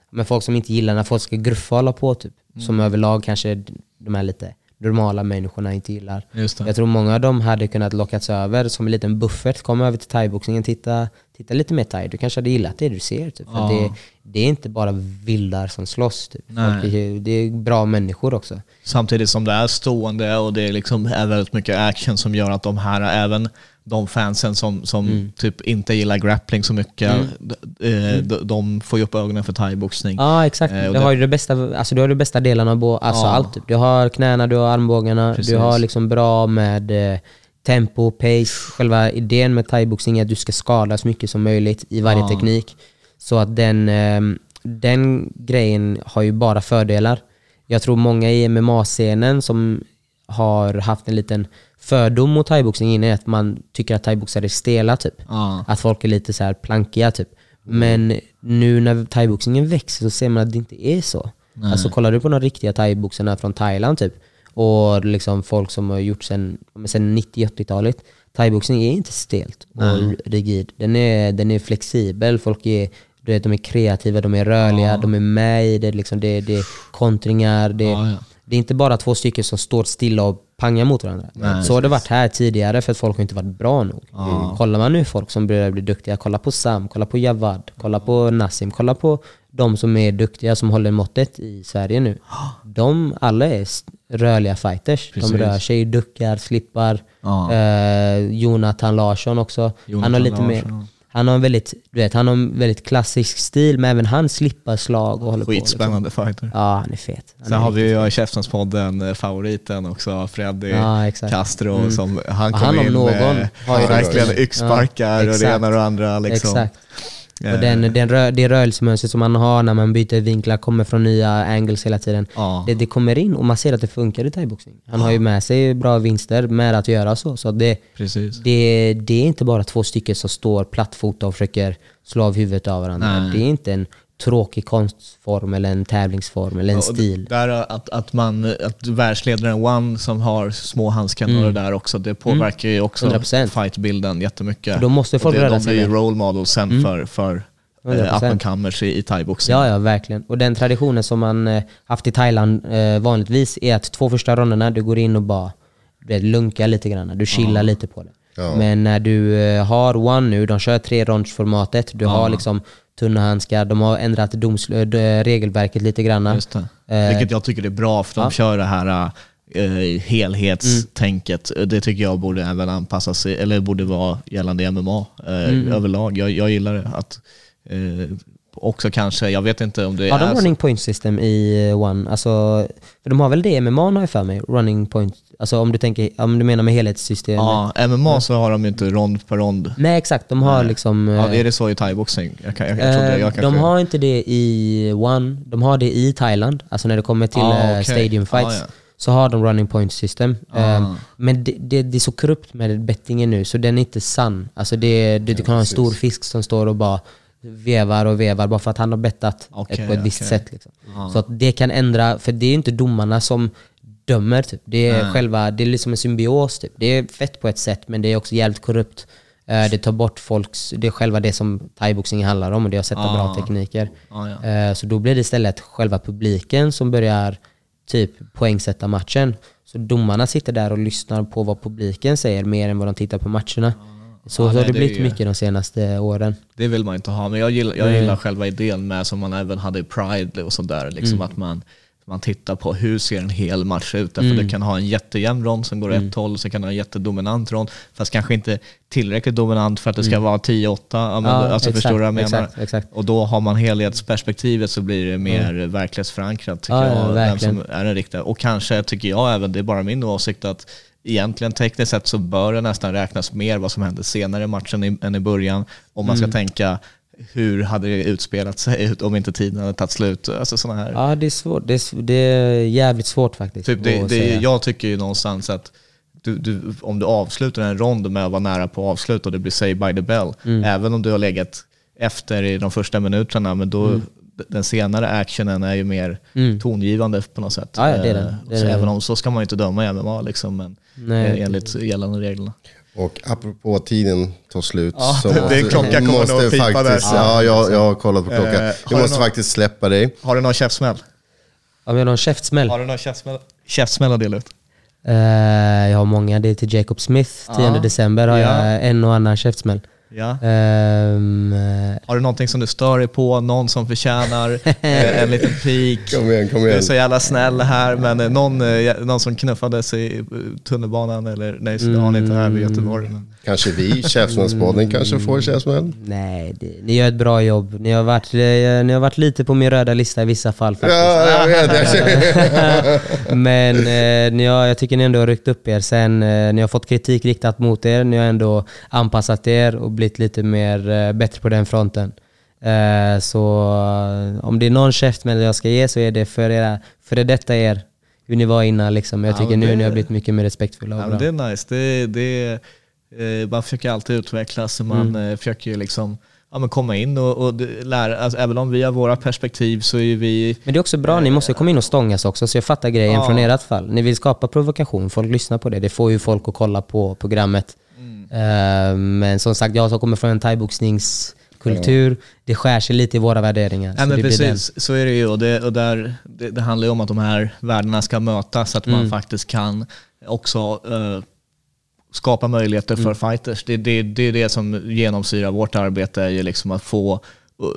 men folk som inte gillar när folk ska gruffa och hålla på typ. Som överlag kanske de här lite normala människorna inte gillar. Jag tror många av dem hade kunnat lockats över som en liten buffert, komma över till thaiboxningen, titta, titta lite mer thai, du kanske hade gillat det du ser. Typ. Ja. det, det är inte bara vildar som slåss. Typ. Är, det är bra människor också. Samtidigt som det är stående och det är, liksom, är väldigt mycket action som gör att de här, även de fansen som, som Mm. typ inte gillar grappling så mycket, d- eh, de, de får ju upp ögonen för thaiboxning. Ja exakt, Eh, och du har det bästa, alltså du har de bästa delarna av alltså Ja. allt. Typ. Du har knäna, du har armbågarna, Precis. du har liksom bra med eh, tempo, pace. Själva idén med thaiboxning är att du ska skada så mycket som möjligt i varje Ja. teknik. Så att den, eh, den grejen har ju bara fördelar. Jag tror många i MMA-scenen som har haft en liten fördom mot thaiboxning innan är att man tycker att thaiboxare är stela typ. Ja. Att folk är lite så här plankiga typ. Men nu när thaiboxningen växer så ser man att det inte är så. Alltså kollar du på de riktiga thaiboxarna från Thailand typ och liksom folk som har gjort sen, men sen 90-80-talet. Thaiboxning är inte stelt och rigid. Den är, den är flexibel. Folk är, du vet, de är kreativa, de är rörliga, de är med i det. Liksom det, det är kontringar. Det, Ja, ja. det är inte bara två stycken som står stilla och pangar mot varandra. så har det varit här tidigare för att folk har inte varit bra nog. Kollar man nu folk som börjar bli duktiga, kolla på Sam, kolla på Javad, kolla på Nassim, kolla på de som är duktiga som håller måttet i Sverige nu. De alla är rörliga fighters. Precis. De rör sig, duckar, slippar. Ja. Eh, Jonathan Larsson också. han Jonathan har lite Larsson. mer han har en väldigt, du vet, han har en väldigt klassisk stil, men även han slippar slag och håller på. Liksom. Skitspännande fighter. Ja, han är fet. Han Sen är har vi ju i Käftenspodden eh, favoriten också, Freddy Ja. Castro. Som, han Och kom han om in någon med har verkligen yxsparkar Ja, och det ena och det andra. Liksom. Exakt. Eh, Och den, den rö, det rörelsemönstret som man har när man byter vinklar, kommer från nya angles hela tiden. Ja. Det, det kommer in och man ser att det funkar i thaiboxning. Han har ju med sig bra vinster med att göra så. så det, det, det är inte bara två stycken som står plattfota och försöker slå av huvudet av varandra. Nej. Det är inte en tråkig konstform eller en tävlingsform eller en Och stil. Där, att, att, man, att världsledaren One som har små handskar och det där också, det påverkar ju också 100%. fightbilden jättemycket. För då måste Och folk det, röra De sig blir ju role models sen för, för 100%. eh, up and comers i, i thaiboxning. Ja, ja, verkligen. Och den traditionen som man eh, haft i Thailand eh, vanligtvis är att två första ronderna, du går in och bara du lunkar lite grann. Du chillar lite på det. Ja. Men när du eh, har one nu, de kör tre rondsformatet, du har liksom tunna handskar, de har ändrat doms, eh, regelverket lite grann. Just det. Eh, Vilket jag tycker är bra, för de ja. kör det här eh, helhetstänket. Det tycker jag borde även anpassas, eller borde vara gällande MMA eh, Mm, överlag. Jag, jag gillar det. Att, eh, också kanske, jag vet inte om det Har de är... så- running point system i eh, One? Alltså, för de har väl det i MMA har jag för mig? Running point. Alltså om du, tänker, om du menar med helhetssystem? Ja, MMA så har de ju inte rond per rond. Nej exakt, de har liksom... Ja, eh, är det så i thaiboxning? Jag, kan- jag, jag trodde Eh, jag kanske... de har inte det i One, de har det i Thailand. Alltså när det kommer till Ah, okej. stadium fights. Ah, ja. Så har de running point system. Ah. Eh, men det, det, det är så korrupt med bettingen nu, så den är inte sann. Alltså det, det, du kan ha en stor fisk som står och bara vevar och vevar bara för att han har bettat ett, på ett visst okej. sätt. Liksom. Så att det kan ändra, för det är inte domarna som dömer. Typ. Det är Nej. själva, det är liksom en symbios. Typ. Det är fett på ett sätt, men det är också jävligt korrupt. Eh, Det tar bort folks, det är själva det som thaiboxning handlar om och det är att sätta bra tekniker. Ah, ja. Eh, Så då blir det istället själva publiken som börjar typ poängsätta matchen. Så domarna sitter där och lyssnar på vad publiken säger mer än vad de tittar på matcherna. Så Ja, har nej, det det blivit ju- mycket de senaste åren. Det vill man inte ha, men jag gillar, jag gillar själva idén med som man även hade i Pride och sådär. Liksom Mm. Att man, man tittar på hur ser en hel match ut. Därför Mm. du kan ha en jättejämn rond som går ett håll, så kan du ha en jättedominant rond. Fast kanske inte tillräckligt dominant för att det ska vara 10-8. Ja, Mm. Ja, alltså, exakt, förstår du vad jag menar? exakt, exakt. Och då har man helhetsperspektivet så blir det mer verklighetsförankrat tycker Ja, ja, jag. verkligen. som är den riktiga. Och kanske tycker jag även, det är bara min åsikt, att egentligen tekniskt sett så bör det nästan räknas mer vad som hände senare i matchen i, än i början. Om man ska Mm. tänka hur hade det utspelat sig om inte tiden hade tagit slut? Alltså sådana här. Ja, det är svårt. Det är, det är jävligt svårt faktiskt. Typ det, att det, jag tycker ju någonstans att du, du, om du avslutar en rond med att vara nära på avslut och det blir say by the bell, Mm. även om du har legat efter i de första minuterna, men då den senare actionen är ju mer Mm. tongivande på något sätt. Ja, ja, det är den. Eh, Det är så den. även om så ska man ju inte döma i MMA liksom, men Nej. eh, enligt gällande reglerna. Och apropå tiden tar slut Ja, så det- det är klocka kommer måste nog pipa faktiskt, där. Ja, jag, jag har kollat på klockan. Eh, jag måste någon- faktiskt släppa dig. Har du någon käftsmäll? Har någon käftsmäll? Har du någon käftsmäll, käftsmäll att dela ut? Eh, jag har många. Det är till Jacob Smith, 10 Ja. december har Ja. jag en och annan käftsmäll. Ja. Eh, Har du någonting som du stör dig på? Någon som förtjänar eh, en liten pik? Kom igen, kom Du är igen. så jävla snäll här, men eh, någon, någon som knuffades i tunnelbanan eller nej, så har ni inte här vid Göteborg. Men. Kanske vi, Käftsmällspodden, kanske får käftsmäll. nej, det, ni gör ett bra jobb. Ni har, varit, eh, ni har varit lite på min röda lista i vissa fall faktiskt. Ja, jag vet. Men eh, ni har, jag tycker ni ändå har ryckt upp er sen. Eh, ni har fått kritik riktat mot er. Ni har ändå anpassat er och blivit lite mer eh, bättre på den fronten. Eh, så eh, om det är någon käftmäll jag ska ge så är det för, era, för det detta er. Hur ni var innan liksom. Jag Ja, tycker nu det- ni har blivit mycket mer respektfulla och Ja, bra. det är nice. Det, det, man försöker alltid utvecklas och man Mm. eh, försöker ju liksom ja, men komma in och, och lära. Alltså, även om vi har våra perspektiv så är vi... Men det är också bra, ni måste komma in och stångas också, så jag fattar grejen Ja. från ert fall. Ni vill skapa provokation, folk lyssnar på det. Det får ju folk att kolla på programmet. Mm. Eh, men som sagt, jag som kommer från en thaiboxningskultur, det skär sig lite i våra värderingar. Ja, men precis, så är det ju. Och det, och där, det, det handlar ju om att de här värdena ska mötas, så att Mm. man faktiskt kan också eh, skapa möjligheter Mm. för fighters. Det, det, det är det som genomsyrar vårt arbete, är ju liksom att få,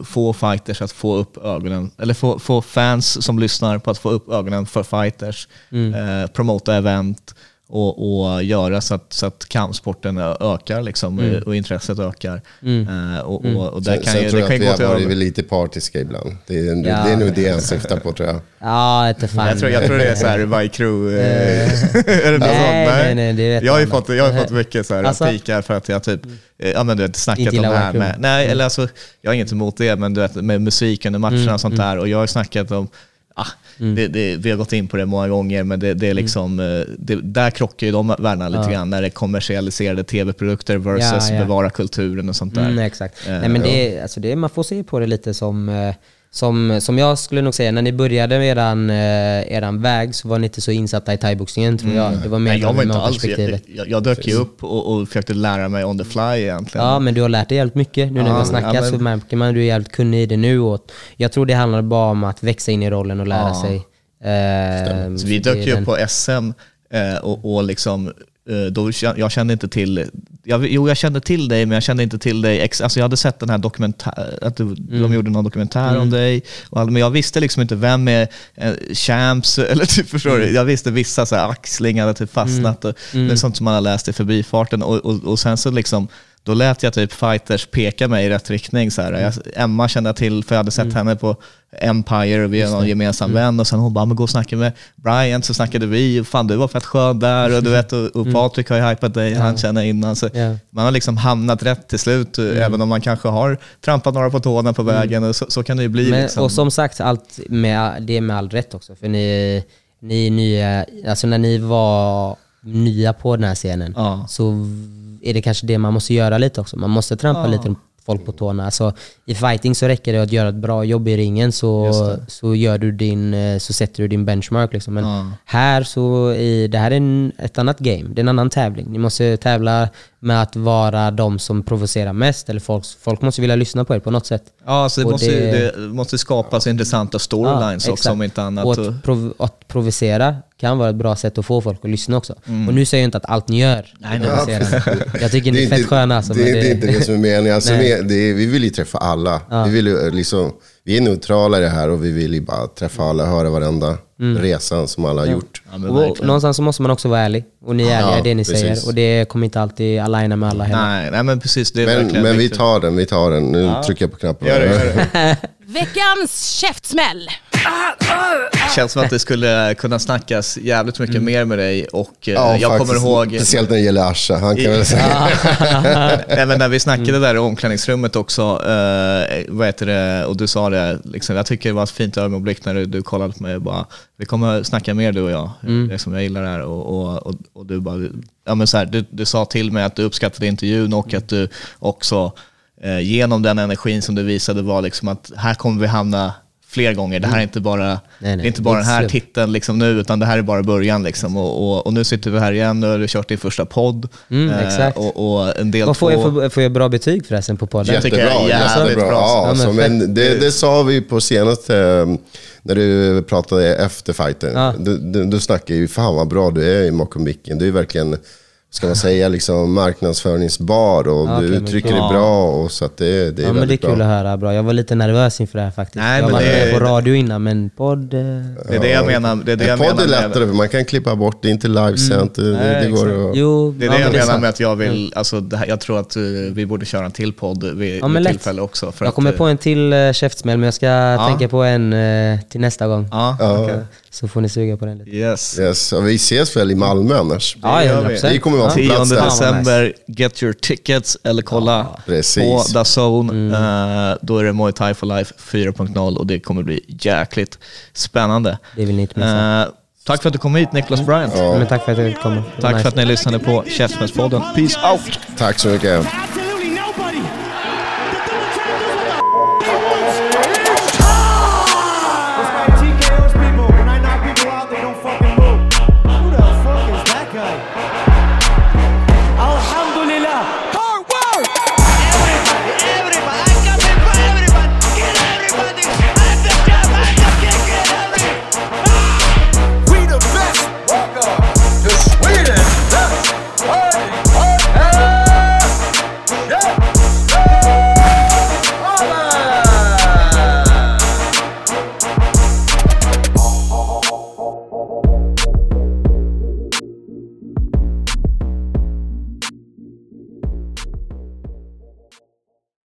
få fighters att få upp ögonen, eller få, få fans som lyssnar på att få upp ögonen för fighters, Mm. eh, promota event och, och göra så att, så att kampsporten ökar liksom, Mm. och intresset ökar. Eh, och, och, och där Sen, kan sen ju, tror det jag att ju vi har varit över- lite partiska ibland. Det är, Ja. det är nog det jag syftar på tror jag. Ja, inte fan. Jag tror, jag tror det är så här My Crew. eh, är det något Nej, sånt? nej, nej, det jag har ju fått, jag har fått mycket så här Alltså- pikar för att jag typ, eh, ja men du vet, snackat om det här med, nej eller alltså, jag har inget emot det, men du vet med musik under matcherna Mm, och sånt där och jag har snackat om, ah, det, det, vi har gått in på det många gånger, men det, Mm. det är liksom, eh, det, där krockar ju de värdena lite Ja. grann, när det är kommersialiserade tv-produkter versus Ja, ja. bevara kulturen och sånt där. Mm, exakt. Eh, Nej, men det, är, alltså det, man får se på det lite som, eh, som, som jag skulle nog säga, när ni började med eran, eh, eran väg så var ni inte så insatta i thaiboxningen tror jag. Det var mer Nej, jag var inte alls, jag, jag, jag dök ju upp och, och försökte lära mig on the fly egentligen. Ja, men du har lärt dig jävligt mycket. Nu när Ja, vi har snackat ja, men- så märker man att du är jävligt kunnig i det nu. Och jag tror det handlar bara om att växa in i rollen och lära Ja. sig. Eh, Så vi dök ju upp på SM eh, och, och liksom, eh, då, jag kände inte till, jag, jo jag kände till dig men jag kände inte till dig, ex, alltså jag hade sett den här dokumentär, att du, Mm. de gjorde någon dokumentär om dig, och, men jag visste liksom inte vem är eh, Champs, eller typ förstår Mm. du, jag visste vissa så här axling hade typ fastnat, och, det är sånt som man har läst i förbifarten och, och, och sen så liksom då lät jag typ fighters peka mig i rätt riktning. Så här. Jag, Emma kände jag till, för jag hade sett Mm. henne på Empire och vi har någon gemensam vän. Och sen hon bara, men gå och snacka med Brian, så snackade vi. Fan du var fett skön där. Och, du vet, och, och Patrik har ju hypat dig, han känner innan. Så Mm. Ja. Man har liksom hamnat rätt till slut, Mm. även om man kanske har trampat några på tårna på vägen. Och så, så kan det ju bli. Men, liksom. Och som sagt, allt med, det är med all rätt också. För ni, ni är nya, alltså när ni var nya på den här scenen Ja. så är det kanske det man måste göra lite också. Man måste trampa lite folk på tårna. Alltså, I fighting så räcker det att göra ett bra jobb i ringen så, så, gör du din, eh, så sätter du din benchmark. Liksom. Men Ja. här så i, det här är en, ett annat game, det är en annan tävling. Ni måste tävla med att vara de som provocerar mest. Eller folk, folk måste vilja lyssna på er på något sätt. Ja, så det Och måste, det- det... måste skapas intressanta storylines Ja, också om inte annat. Och att, prov att provocera kan vara ett bra sätt att få folk att lyssna också. Och nu säger jag inte att allt ni gör är provocerande. Jag tycker ni är fett sköna alltså. det, det, är inte det som är meningen. Alltså, Det vi vill ju träffa alla. Vi, vill ju, liksom, vi är neutrala i det här och vi vill ju bara träffa alla, höra varenda Mm. resan som alla har gjort. Ja, och någonstans så måste man också vara ärlig. Och ni är ärliga Ja, i det ni precis. säger. Och det kommer inte alltid aligna med alla heller. Nej, nej, men precis. Det är Men, verkligen men vi tar den, vi tar den. Nu trycker jag på knappen. Gör det, gör det. Veckans käftsmäll. Känns som att det skulle kunna snackas jävligt mycket mer med dig och eh, Ja, jag faktiskt. kommer ihåg Speciellt när det gäller Asha. Han kan väl säga... Nej, men när vi snackade där i omklädningsrummet också, eh, vad heter det, och du sa det, liksom, jag tycker det var ett fint ögonblick när du, du kollade på mig och bara, vi kommer snacka mer du och jag, liksom, jag gillar det här. Och, och, och, och du bara, ja men så här, du, du sa till mig att du uppskattade intervjun och att du också eh, genom den energin som du visade var liksom att här kommer vi hamna fler gånger. Det här är inte bara, Nej, nej, det är inte bara den här slut. titeln liksom nu, utan det här är bara början. Liksom. Och, och, och nu sitter vi här igen, nu har du kört din första podd. Mm, Eh, exakt. och, och en del Vad får jag, två- för, får jag bra betyg förresten på podden? jag Jättebra, jättebra. bra. Ja, Ja, men alltså, men det, det sa vi på senaste, eh, när du pratade efter fighten. Ja. Du, du, du snackade ju, fan vad bra du är i mock och micken. Du är verkligen ska man säga, liksom marknadsföringsbar och Ja, men uttrycker dig bra och så att det, det är Ja men det är kul bra. att höra. Bra. Jag var lite nervös inför det här faktiskt. Nej, jag var det- med på radio innan men podd... eh, Det är det jag menar. Det är det jag podd menar är lättare för man kan klippa bort, det är inte livesänt. det, Nej, det går exakt. att... Jo, Det är ja, det men jag menar med att jag vill, alltså det här, jag tror att eh, vi borde köra en till podd vid, Ja, men tillfälle också. För Jag att, kommer eh, på en till uh, käftsmäll men jag ska tänka på en till nästa gång. Ja, Ja. Så får ni suga på den lite. yes. Yes. och vi ses väl i Malmö annars? Ja, vi. 100%. Vi kommer vara på 10 plats där. Fan, vad december, get your tickets eller kolla Precis. på DAZN. Mm. Eh, då är det Muay Thai for Life 4.0 och det kommer bli jäkligt spännande. Det vill ni inte missa. Eh, tack för att du kom hit Niklas Bryant. Men tack för att jag fick komma. Tack nice. för att ni lyssnade på Käftsmällspodden. Peace out! Tack så mycket.